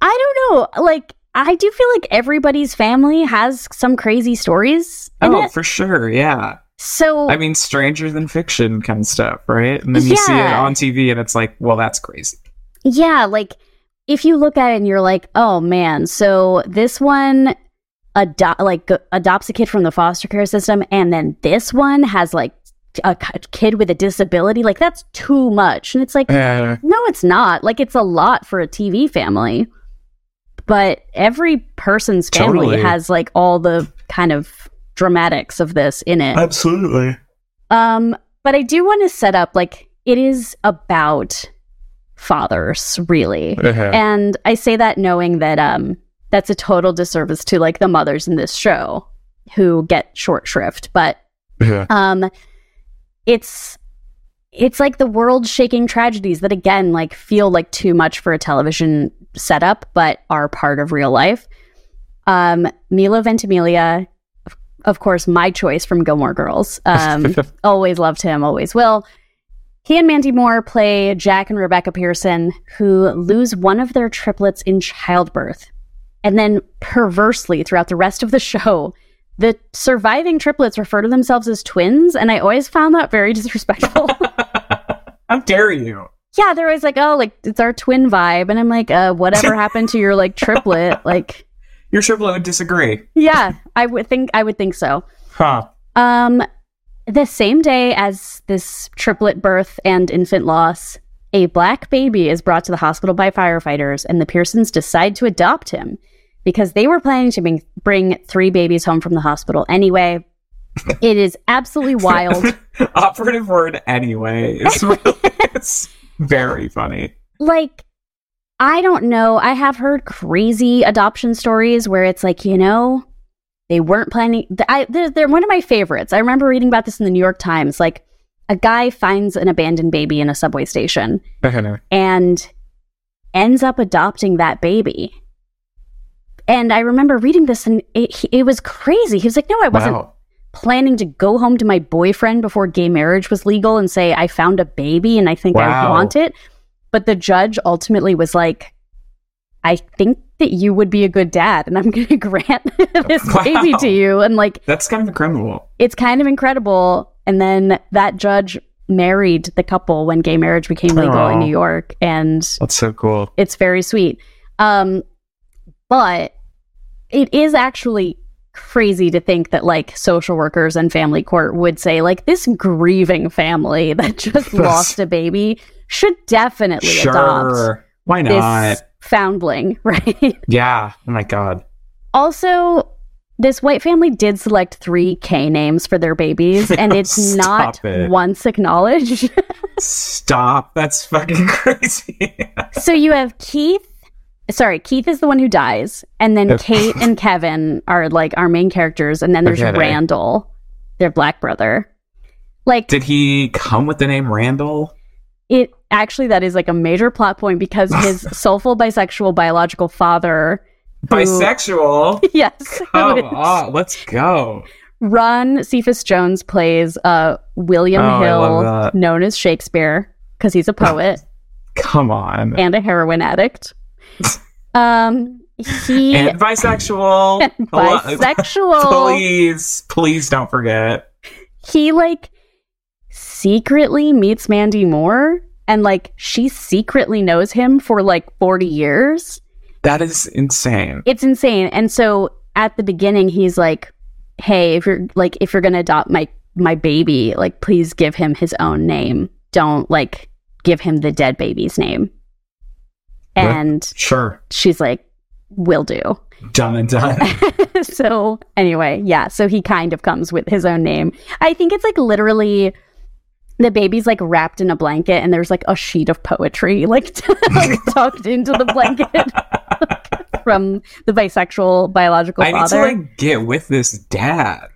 I don't know. Like, I do feel like everybody's family has some crazy stories. Oh, it. for sure. Yeah. So I mean, stranger than fiction kind of stuff, right? And then you see it on TV and it's like, well, that's crazy. Yeah, like if you look at it and you're like, oh man, so this one ado- like g- adopts a kid from the foster care system, and then this one has like a kid with a disability. Like that's too much, and it's like, Uh, no, it's not. Like it's a lot for a TV family, but every person's family Totally. has like all the kind of dramatics of this in it. absolutely. Um, but I do want to set up like it is about fathers, really. Uh-huh. And I say that knowing that um that's a total disservice to like the mothers in this show who get short shrift. But Yeah. um it's it's like the world shaking tragedies that again like feel like too much for a television setup but are part of real life um milo ventimiglia of, course my choice from gilmore girls um always loved him always will he and mandy moore play jack and rebecca pearson who lose one of their triplets in childbirth and then perversely throughout the rest of the show the surviving triplets refer to themselves as twins, and I always found that very disrespectful. How dare you? yeah, they're always like, "Oh, like it's our twin vibe," and I'm like, "Uh, whatever happened to your like triplet?" Like, Your triplet would disagree. yeah, I would think I would think so. Huh. Um, the same day as this triplet birth and infant loss, a black baby is brought to the hospital by firefighters, and the Pearsons decide to adopt him because they were planning to bring, bring three babies home from the hospital anyway. it is absolutely wild. Operative word anyway. It's, really, it's very funny. like, I don't know. I have heard crazy adoption stories where it's like, you know, they weren't planning. I, they're, they're one of my favorites. I remember reading about this in the New York Times. Like, a guy finds an abandoned baby in a subway station and ends up adopting that baby. And I remember reading this and it, it was crazy. He was like, no, I wasn't Wow. planning to go home to my boyfriend before gay marriage was legal and say, I found a baby and I think I want it. But the judge ultimately was like, I think that you would be a good dad and I'm going to grant this Wow. baby to you. And like, That's kind of incredible. it's kind of incredible. And then that judge married the couple when gay marriage became legal in New York. And That's so cool. it's very sweet. Um, but it is actually crazy to think that like social workers and family court would say like this grieving family that just lost a baby should definitely adopt Sure. Why this not? foundling, right? Yeah. Oh my god. also, this white family did select three K names for their babies, and it's not it. once acknowledged. Stop. That's fucking crazy. so you have Keith. Sorry, Keith is the one who dies, and then Kate and Kevin are like our main characters, and then there's Okay. Randall, their black brother. Like Did he come with the name Randall? it actually that is like a major plot point because his soulful bisexual biological father who- Bisexual? yes Come on. Let's go. ron cephas jones plays uh william Oh, hill known as shakespeare because he's a poet Come on. and a heroin addict um he And bisexual. Hello- bisexual Please, please don't forget. he like secretly meets mandy moore and like she secretly knows him for like 40 years? That is insane. it's insane. And so at the beginning he's like hey if you're like if you're gonna adopt my my baby like please give him his own name. Don't like give him the dead baby's name. And Sure. she's like will do. Done and done. so anyway yeah. So he kind of comes with his own name. I think it's like literally the baby's like wrapped in a blanket and there's like a sheet of poetry like, like tucked into the blanket from the bisexual biological father. I need to like get with this dad.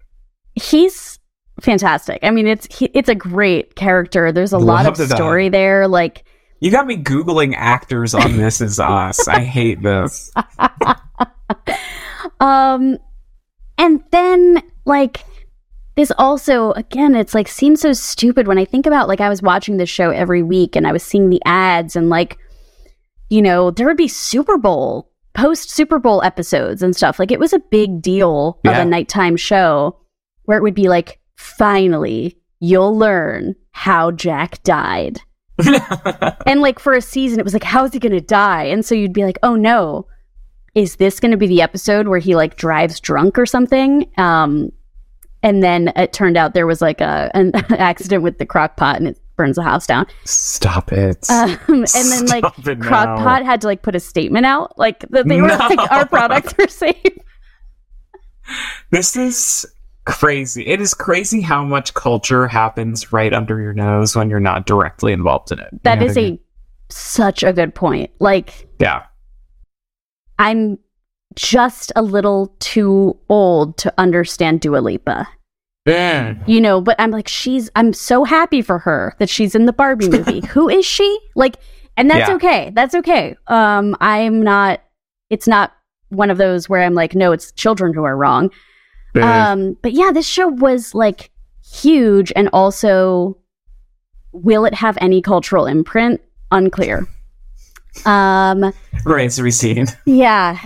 he's fantastic i mean it's he, it's a great character there's a lot of story there like You got me googling actors on This Is Us. I hate this. Um, and then like this also again, it's like seems so stupid when I think about like I was watching this show every week and I was seeing the ads and like, you know, there would be Super Bowl post Super Bowl episodes and stuff. Like it was a big deal of a nighttime show where it would be like, finally, you'll learn how Jack died. And like for a season, it was like, how is he going to die? And so you'd be like, oh no, is this going to be the episode where he like drives drunk or something? Um, and then it turned out there was like a an accident with the crock pot and it burns the house down. Stop it. Um, and then like crock pot had to like put a statement out like that they were No. like our products are safe. This is crazy. It is crazy how much culture happens right under your nose when you're not directly involved in it. You know is I mean? a such a good point. Like yeah. I'm just a little too old to understand Dua Lipa. Man. You know, but I'm like, she's, I'm so happy for her that she's in the Barbie movie. Who is she? Like, and that's Yeah. okay. That's okay. Um, I'm not, it's not one of those where I'm like, no, it's children who are wrong. Um, but yeah, this show was like huge and also, will it have any cultural imprint? Unclear. Um, Remains to be seen. yeah.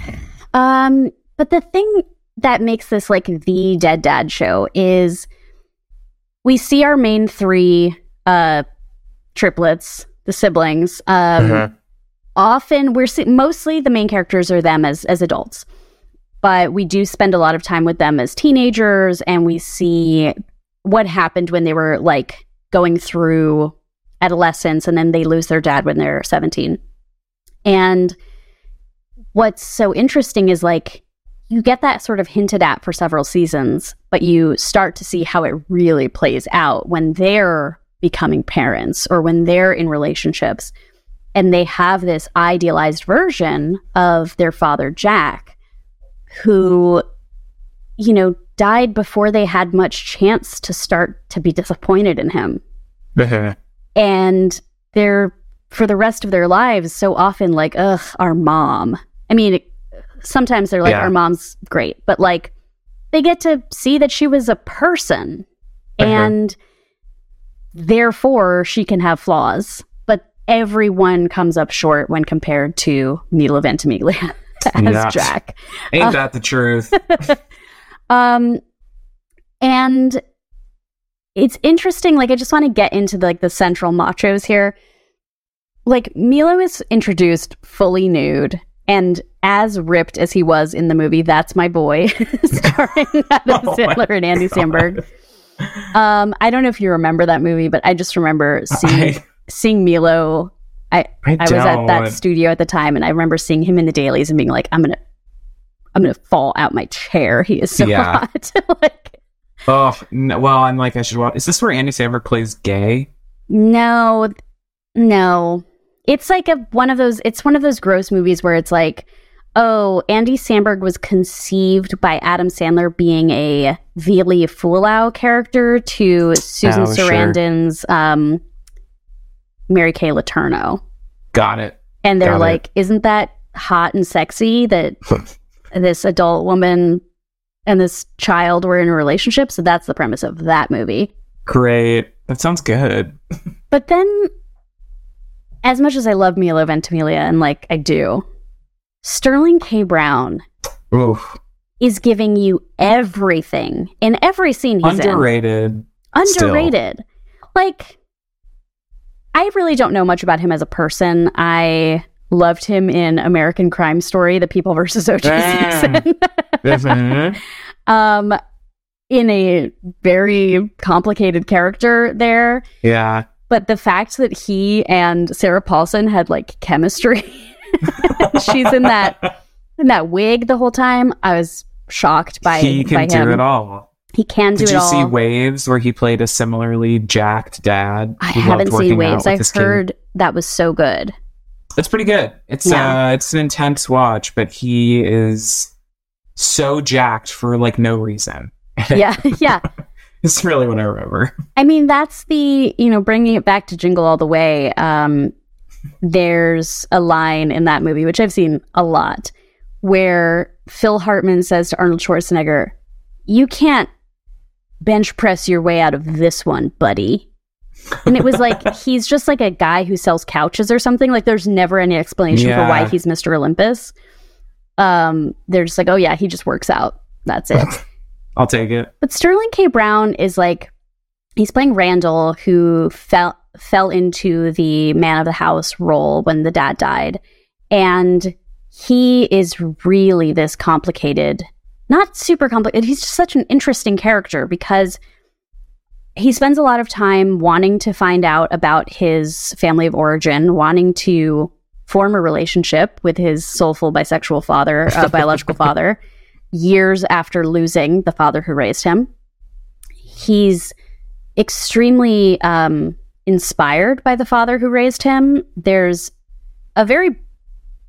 Um, but the thing that makes this like the dead dad show is we see our main three uh triplets, the siblings. Um Uh-huh. often we're see- mostly the main characters are them as as adults. But we do spend a lot of time with them as teenagers and we see what happened when they were like going through adolescence and then they lose their dad when they're 17. And what's so interesting is like you get that sort of hinted at for several seasons, but you start to see how it really plays out when they're becoming parents or when they're in relationships and they have this idealized version of their father, Jack, who, you know, died before they had much chance to start to be disappointed in him. And they're for the rest of their lives so often like ugh our mom i mean it, sometimes they're like Yeah. our mom's great but like they get to see that she was a person Uh-huh. and therefore she can have flaws but everyone comes up short when compared to Milo Ventimiglia as. Jack Ain't Uh, that the truth? um, and it's interesting. Like, I just want to get into like the central machos here. Like, Milo is introduced fully nude and as ripped as he was in the movie. That's my boy, starring Adam Oh Sandler and Andy Samberg. Um, I don't know if you remember that movie, but I just remember seeing I, seeing Milo. I I, I was at that studio at the time, and I remember seeing him in the dailies and being like, "I'm gonna, I'm gonna fall out my chair. He is so Yeah. hot." like, Oh, no, well, I'm like, I should watch. Is this where Andy Samberg plays gay? no, no, it's like a one of those. It's one of those gross movies where it's like, oh, Andy Samberg was conceived by Adam Sandler being a Vili Fualaau character to Susan Oh, sure. Sarandon's um, Mary Kay Letourneau. Got it. And they're Got like, isn't that hot and sexy that this adult woman and this child were in a relationship? So that's the premise of that movie. Great. That sounds good. But then, as much as I love Milo Ventimiglia, and like I do, Sterling K. Brown Oof. is giving you everything in every scene he's in. Underrated. still. underrated. Like, I really don't know much about him as a person. I loved him in American Crime Story, The People versus O.J. Simpson. Mhm. um, in a very complicated character there. yeah. But the fact that he and Sarah Paulson had like chemistry, she's in that in that wig the whole time. I was shocked by he by can him. do it all. He can do Did it you all. see Waves where he played a similarly jacked dad? I haven't seen Waves. I've his kid? heard that was so good. It's pretty good. It's Yeah. uh it's an intense watch, but he is so jacked for like no reason. Yeah, yeah. It's really what I remember. I mean, that's the you know bringing it back to Jingle All the Way. Um, there's a line in that movie, which I've seen a lot, where Phil Hartman says to Arnold Schwarzenegger, You can't bench press your way out of this one, buddy. And it was like, he's just like a guy who sells couches or something. Like, there's never any explanation for why he's Mr. Olympus. Um, they're just like, Oh, yeah, he just works out. That's it. I'll take it. But Sterling K. Brown is like he's playing Randall, who fell fell into the man of the house role when the dad died, and he is really this complicated, not super complicated. He's just such an interesting character because he spends a lot of time wanting to find out about his family of origin, wanting to form a relationship with his soulful bisexual father, uh, biological father, years after losing the father who raised him. He's extremely um, inspired by the father who raised him. There's a very,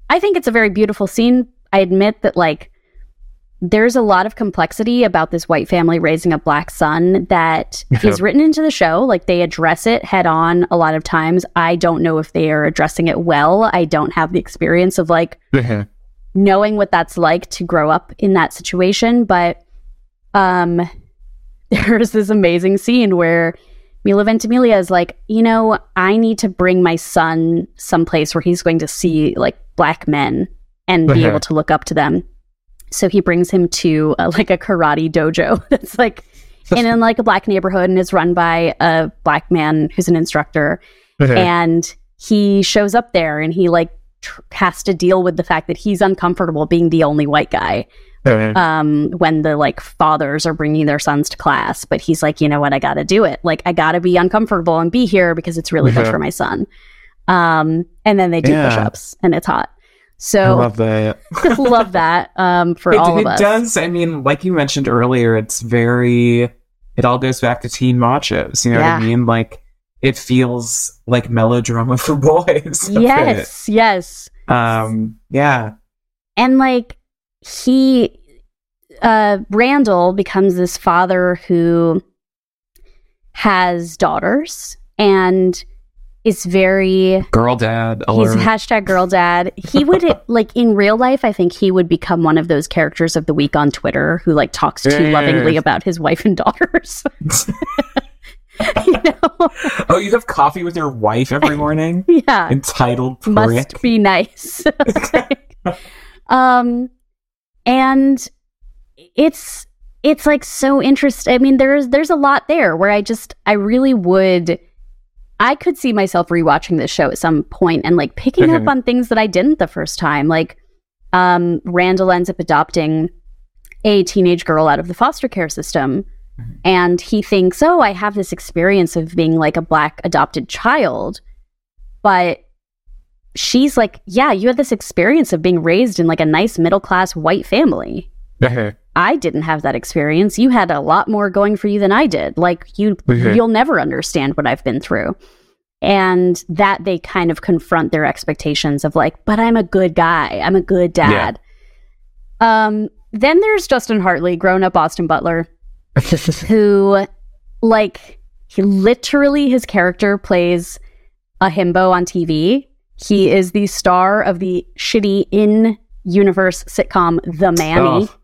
I think it's a very beautiful scene. I admit that, like, there's a lot of complexity about this white family raising a black son that is written into the show. Like they address it head on a lot of times. I don't know if they are addressing it well. I don't have the experience of like knowing what that's like to grow up in that situation. But um, there's this amazing scene where Milo Ventimiglia is like, you know, I need to bring my son someplace where he's going to see like black men and be Uh-huh. able to look up to them. So he brings him to uh, like a karate dojo that's like in, in like a black neighborhood and is run by a black man who's an instructor and he shows up there and he like tr- has to deal with the fact that he's uncomfortable being the only white guy um when the like fathers are bringing their sons to class but he's like you know what i gotta do it like i gotta be uncomfortable and be here because it's really good for my son um and then they do Yeah. push-ups and it's hot So I love that. love that um for it, all it of us does. I mean, like you mentioned earlier, it's very. It all goes back to teen machos. You know Yeah. what I mean? Like it feels like melodrama for boys. yes yes Um. Yeah. and like he uh randall becomes this father who has daughters and is very Girl dad. he's hashtag girl dad he would like in real life i think he would become one of those characters of the week on twitter who like talks too Yeah. lovingly about his wife and daughters you know oh, you have coffee with your wife every morning. yeah Entitled prick. must be nice. um, and it's it's like so interesting. I mean, there's there's a lot there where I just I really would. I could see myself rewatching this show at some point and like picking up on things that I didn't the first time. Like, um, Randall ends up adopting a teenage girl out of the foster care system. And he thinks, oh, I have this experience of being like a black adopted child. But she's like, yeah, you had this experience of being raised in like a nice middle class white family. I didn't have that experience. You had a lot more going for you than I did. Like you Mhm. you'll never understand what I've been through. And that they kind of confront their expectations of like, but I'm a good guy. I'm a good dad. Um then there's Justin Hartley, grown up Austin Butler, who like he literally his character plays a himbo on TV. He is the star of the shitty in universe sitcom The Manny Oh.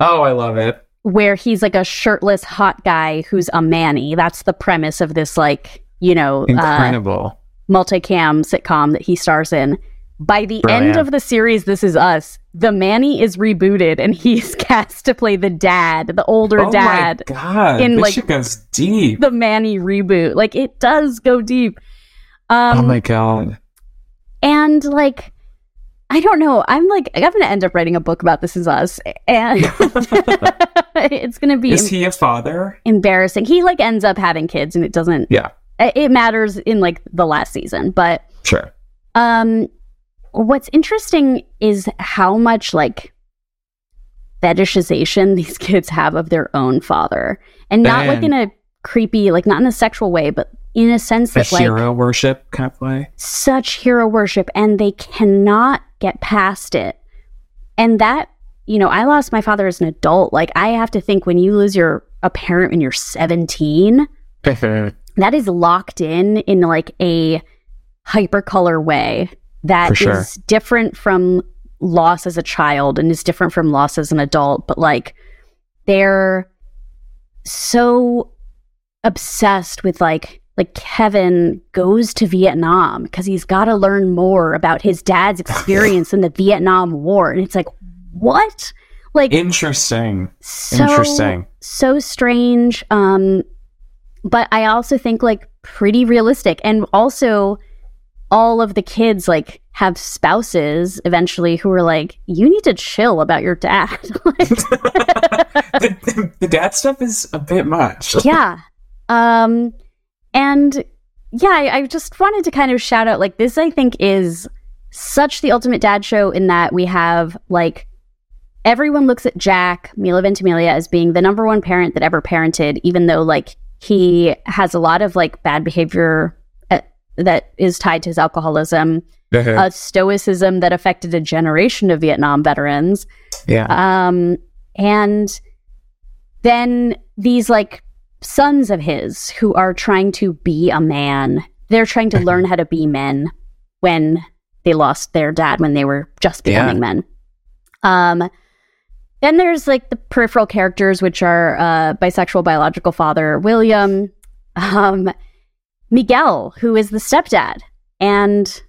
oh, I love it. where he's like a shirtless hot guy who's a manny. That's the premise of this like, you know, uh, Incredible. multicam sitcom that he stars in. By the end of the series, This Is Us, the Manny is rebooted and he's cast to play the dad, the older dad. oh dad, my god. in, this like, shit goes deep. the Manny reboot. Like it does go deep. Um oh my god. and like I don't know. I'm like I'm gonna end up writing a book about This Is Us, and it's gonna be Is he a father? embarrassing. He like ends up having kids, and it doesn't. Yeah. it matters in like the last season, but Sure. um, what's interesting is how much like fetishization these kids have of their own father, and not like in a creepy, like not in a sexual way, but in a sense A that like hero worship kind of way. such hero worship and they cannot get past it. And that, you know, I lost my father as an adult. Like I have to think when you lose your a parent when you're 17, that is locked in in like a hypercolor way that For is different from loss as a child and is different from loss as an adult, but like they're so obsessed with like like Kevin goes to Vietnam because he's got to learn more about his dad's experience in the Vietnam War, and it's like, what? Like Interesting. so Interesting. so strange. Um, but I also think like pretty realistic, and also all of the kids like have spouses eventually who are like, you need to chill about your dad. Like, the, the, the dad stuff is a bit much. yeah. Um, and yeah, I, I just wanted to kind of shout out like this. I think is such the ultimate dad show in that we have like everyone looks at Jack Milo Ventimiglia as being the number one parent that ever parented, even though like he has a lot of like bad behavior that is tied to his alcoholism, a stoicism that affected a generation of Vietnam veterans. yeah. Um, and then these like sons of his who are trying to be a man, they're trying to learn how to be men when they lost their dad when they were just becoming Yeah. men. Um, then there's like the peripheral characters, which are uh, bisexual biological father William, um, Miguel, who is the stepdad, and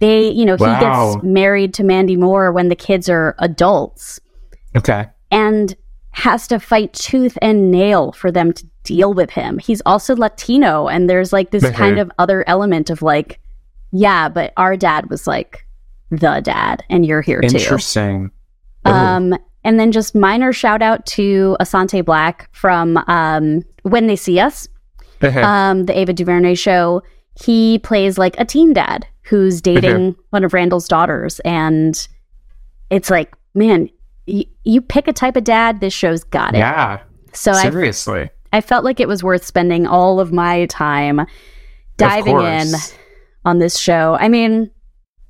they, you know, he gets married to Mandy Moore when the kids are adults Okay. and has to fight tooth and nail for them to deal with him. He's also Latino, and there's like this Mhm. kind of other element of like, yeah, but our dad was like the dad, and you're here too. Interesting. Um, and then just minor shout out to Asante Blackk from um, When They See Us, um, the Ava DuVernay show. He plays like a teen dad who's dating one of Randall's daughters, and it's like, man, y- you pick a type of dad, this show's got it. yeah. So Seriously. I felt like it was worth spending all of my time diving in on this show. I mean,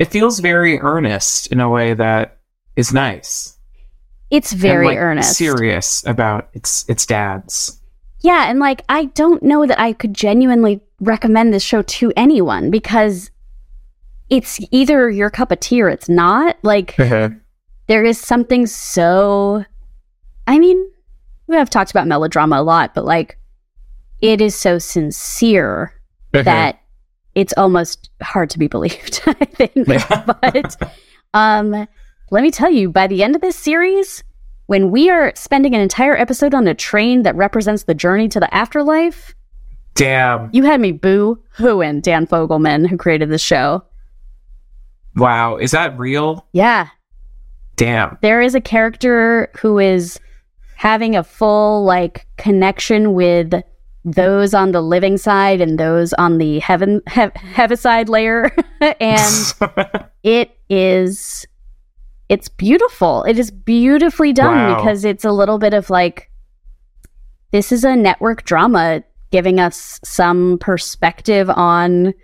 It feels very earnest in a way that is nice. it's And, very like, earnest. Serious about its its dads. Yeah, and like I don't know that I could genuinely recommend this show to anyone because it's either your cup of tea or it's not. Like there is something so I mean, we have talked about melodrama a lot, but like it is so sincere that it's almost hard to be believed, I think. Yeah. but um let me tell you, by the end of this series, when we are spending an entire episode on a train that represents the journey to the afterlife, Damn. you had me boo hooing Dan Fogelman, who created this show. Wow. Is that real? Yeah, Damn. there is a character who is having a full like connection with those on the living side and those on the heaven hev- heaviside layer and it is it's beautiful it is beautifully done Wow. because it's a little bit of like this is a network drama giving us some perspective on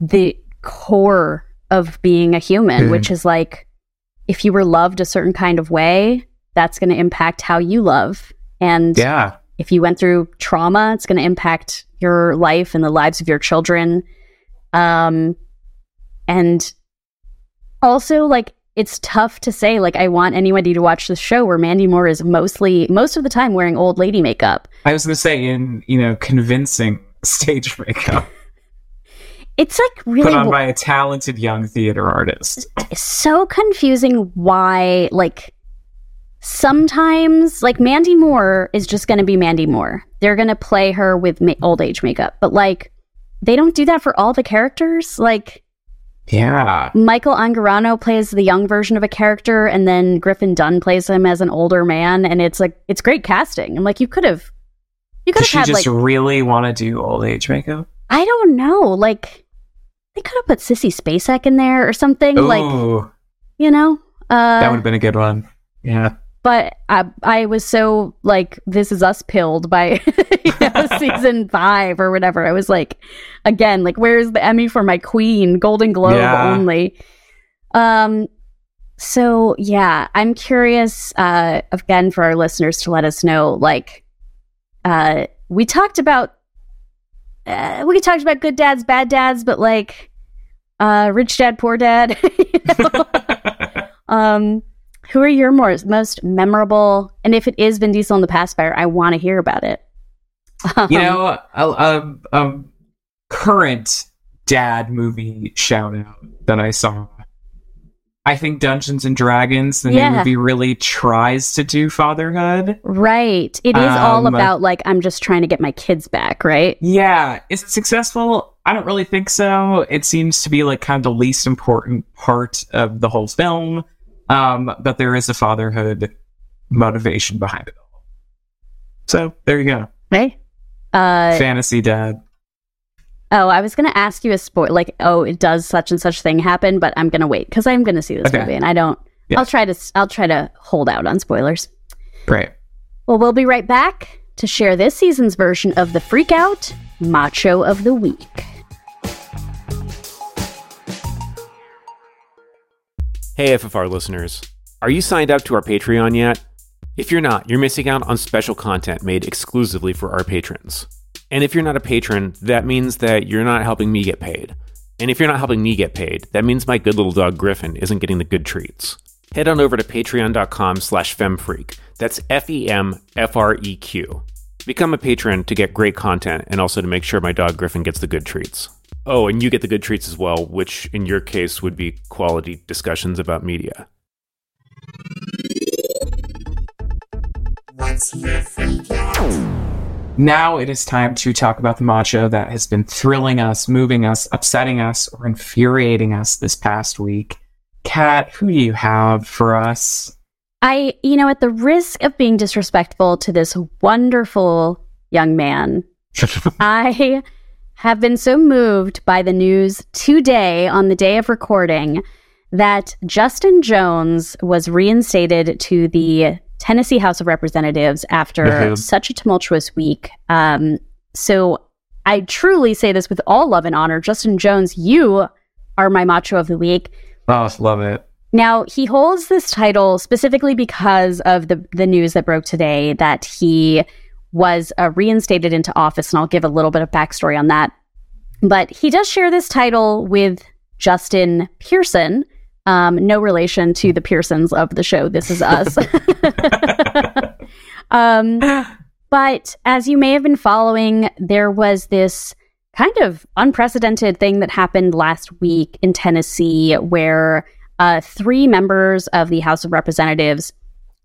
the core of being a human Mhm. which is like if you were loved a certain kind of way that's going to impact how you love and yeah. if you went through trauma, it's going to impact your life and the lives of your children. Um, and also, like, it's tough to say, like, I want anybody to watch this show where Mandy Moore is mostly, most of the time, wearing old lady makeup. I was gonna say in you know convincing stage makeup It's like really put on by a talented young theater artist. so confusing why, like, sometimes, like, Mandy Moore is just going to be Mandy Moore. They're going to play her with ma- old age makeup, but, like, they don't do that for all the characters. Like, Yeah. Michael Angarano plays the young version of a character, and then Griffin Dunne plays him as an older man, and it's like it's great casting. I'm like, you could have, you could she have had just like really want to do old age makeup? I don't know, like they could have put Sissy Spacek in there or something, like you know. Uh, that would have been a good one. Yeah. But I, I was so like this is us pilled by you know, season five or whatever i was like again like where's the emmy for my queen golden globe Yeah. only um so yeah i'm curious uh again for our listeners to let us know like uh we talked about uh, we talked about good dads bad dads but like uh, Rich Dad, Poor Dad. Um, who are your more, most memorable? And if it is Vin Diesel in the pacifier, I want to hear about it. Um, you know, a, a, a current dad movie shout out that I saw. I think Dungeons and Dragons, the Yeah. new movie, really tries to do fatherhood. right. It is all Um, about like I'm just trying to get my kids back, right? Yeah, is it successful? I don't really think so. It seems to be like kind of the least important part of the whole film. Um, but there is a fatherhood motivation behind it all. So there you go. Hey. Uh, Fantasy dad. oh, I was gonna ask you a spoil, like, oh, it does such and such thing happen, but I'm gonna wait because I'm gonna see this Okay. movie, and I don't. Yeah. I'll try to. I'll try to hold out on spoilers. Great. Well, we'll be right back to share this season's version of the Freak Out Macho of the Week. Hey, FFR listeners. Are you signed up to our Patreon yet? If you're not, you're missing out on special content made exclusively for our patrons. And if you're not a patron, that means that you're not helping me get paid. And if you're not helping me get paid, that means my good little dog Griffin isn't getting the good treats. Head on over to patreon.com slash femfreq. That's F-E-M-F-R-E-Q. Become a patron to get great content and also to make sure my dog Griffin gets the good treats. Oh, and you get the good treats as well, which in your case would be quality discussions about media. Now it is time to talk about the macho that has been thrilling us, moving us, upsetting us, or infuriating us this past week. Kat, who do you have for us? I, you know, at the risk of being disrespectful to this wonderful young man, I have been so moved by the news today, on the day of recording, that Justin Jones was reinstated to the Tennessee House of Representatives after Mhm. such a tumultuous week. Um, so I truly say this with all love and honor. Justin Jones, you are my macho of the week. Oh, love it. Now, he holds this title specifically because of the, the news that broke today that he was uh, reinstated into office, and I'll give a little bit of backstory on that. But he does share this title with Justin Pearson, um, no relation to the Pearsons of the show This Is Us. um, but as you may have been following, there was this kind of unprecedented thing that happened last week in Tennessee where uh, three members of the House of Representatives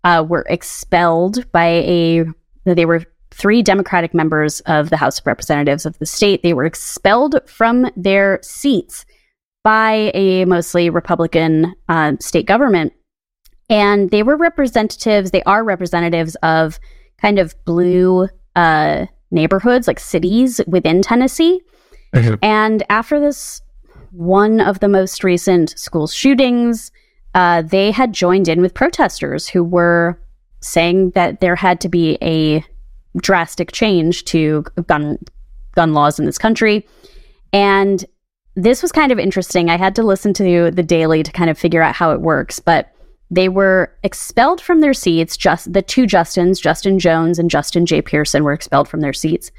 uh, were expelled by a. They were three Democratic members of the House of Representatives of the state. They were expelled from their seats by a mostly Republican uh, state government. And they were representatives, they are representatives of kind of blue uh, neighborhoods, like cities within Tennessee. And after this, one of the most recent school shootings, uh, they had joined in with protesters who were saying that there had to be a drastic change to gun gun laws in this country. And this was kind of interesting. I had to listen to the Daily to kind of figure out how it works, but they were expelled from their seats. Just the two Justins, Justin Jones and Justin J. Pearson, were expelled from their seats.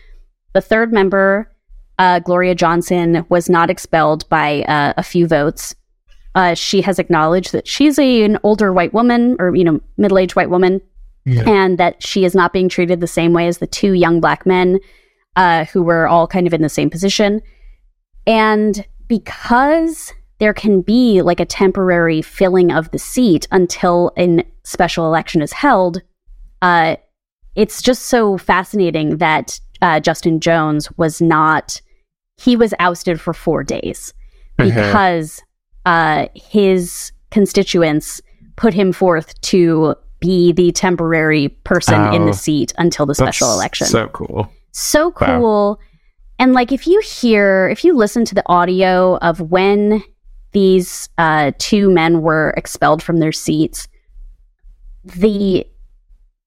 The third member, uh, Gloria Johnson, was not expelled by uh, a few votes. Uh, she has acknowledged that she's a, an older white woman, or you know, middle-aged white woman, and that she is not being treated the same way as the two young black men uh, who were all kind of in the same position. And because there can be like a temporary filling of the seat until a special election is held, uh, it's just so fascinating that uh, Justin Jones was not, he was ousted for four days because uh, his constituents put him forth to be the temporary person in Oh. the seat until the special election So cool. so Wow. cool. And like if you hear, if you listen to the audio of when these uh, two men were expelled from their seats, the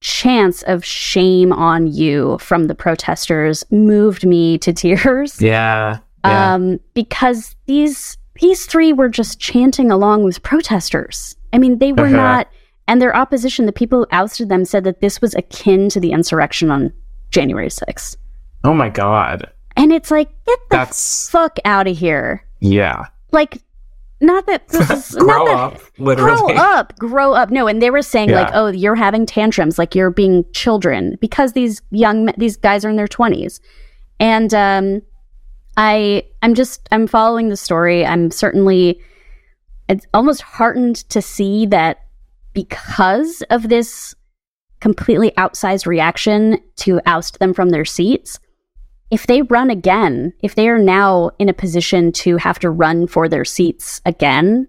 chance of shame on you from the protesters moved me to tears. Yeah. Yeah. Um, because these these three were just chanting along with protesters. I mean, they were Uh-huh. not, and their opposition, the people who ousted them, said that this was akin to the insurrection on January 6th. oh my god. And it's like, get the That's fuck out of here. yeah. like not that this is Grow not that, up, literally. grow up grow up no and they were saying like oh you're having tantrums like you're being children because these young men, these guys are in their 20s and um i i'm just i'm following the story i'm certainly it's almost heartened to see that because of this completely outsized reaction to oust them from their seats if they run again, if they are now in a position to have to run for their seats again,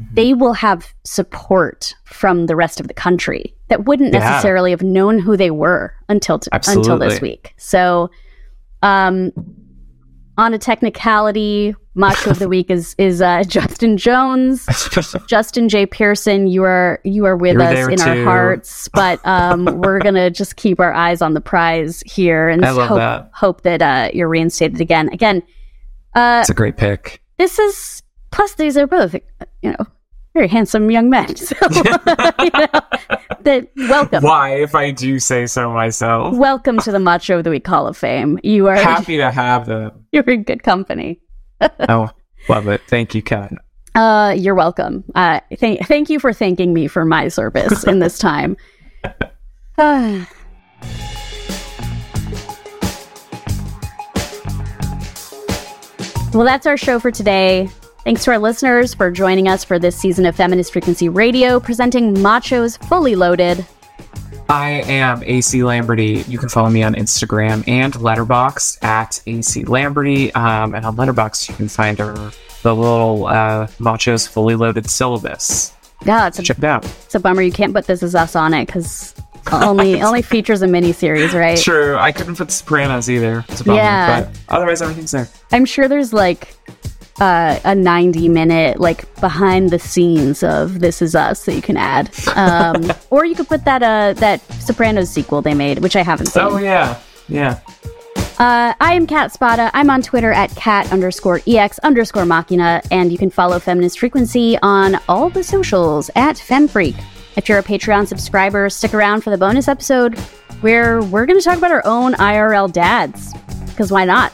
Mm-hmm. they will have support from the rest of the country that wouldn't Yeah. necessarily have known who they were until t- until this week. So, um, on a technicality, macho of the week is is uh, Justin Jones. Justin J. Pearson, you are you are with You're us in our hearts, but um, we're gonna just keep our eyes on the prize here and hope that. hope that uh, you're reinstated again. Again, uh, It's a great pick. this is plus these are both you know very handsome young men. So you know, that welcome. Why, if I do say so myself? Welcome to the Macho of the Week Hall of Fame. You are Happy to have them. you're in good company. Oh, love it. Thank you, Kat. Uh, you're welcome. Uh, thank thank you for thanking me for my service in this time. Well, that's our show for today. Thanks to our listeners for joining us for this season of Feminist Frequency Radio, presenting Machos Fully Loaded. I am AC Lamberty. You can follow me on Instagram and Letterboxd at AC Lamberty. Um, and on Letterboxd, you can find our the little uh, Machos fully loaded syllabus. Yeah, it's a, Check it out. it's a bummer you can't put this Is us on it because only only features a miniseries, right? True. I couldn't put Sopranos either. It's a bummer, Yeah. but otherwise everything's there. I'm sure there's like uh, a 90 minute like behind the scenes of This Is Us that you can add, um, or you could put that uh, that Sopranos sequel they made, which I haven't seen. Oh yeah, yeah. Uh, I am Kat Spada. I'm on Twitter at kat underscore ex underscore machina, and you can follow Feminist Frequency on all the socials at FemFreq. If you're a Patreon subscriber, stick around for the bonus episode where we're going to talk about our own IRL dads. Because why not?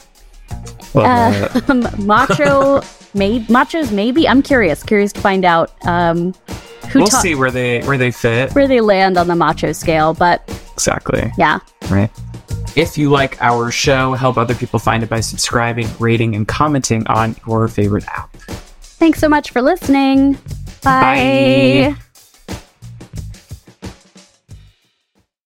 That. Um, macho, may- machos, maybe. I'm curious, curious to find out um, who We'll ta- see where they where they fit. where they land on the macho scale. But Exactly. yeah, Right. If you like our show, help other people find it by subscribing, rating, and commenting on your favorite app. thanks so much for listening. Bye. Bye.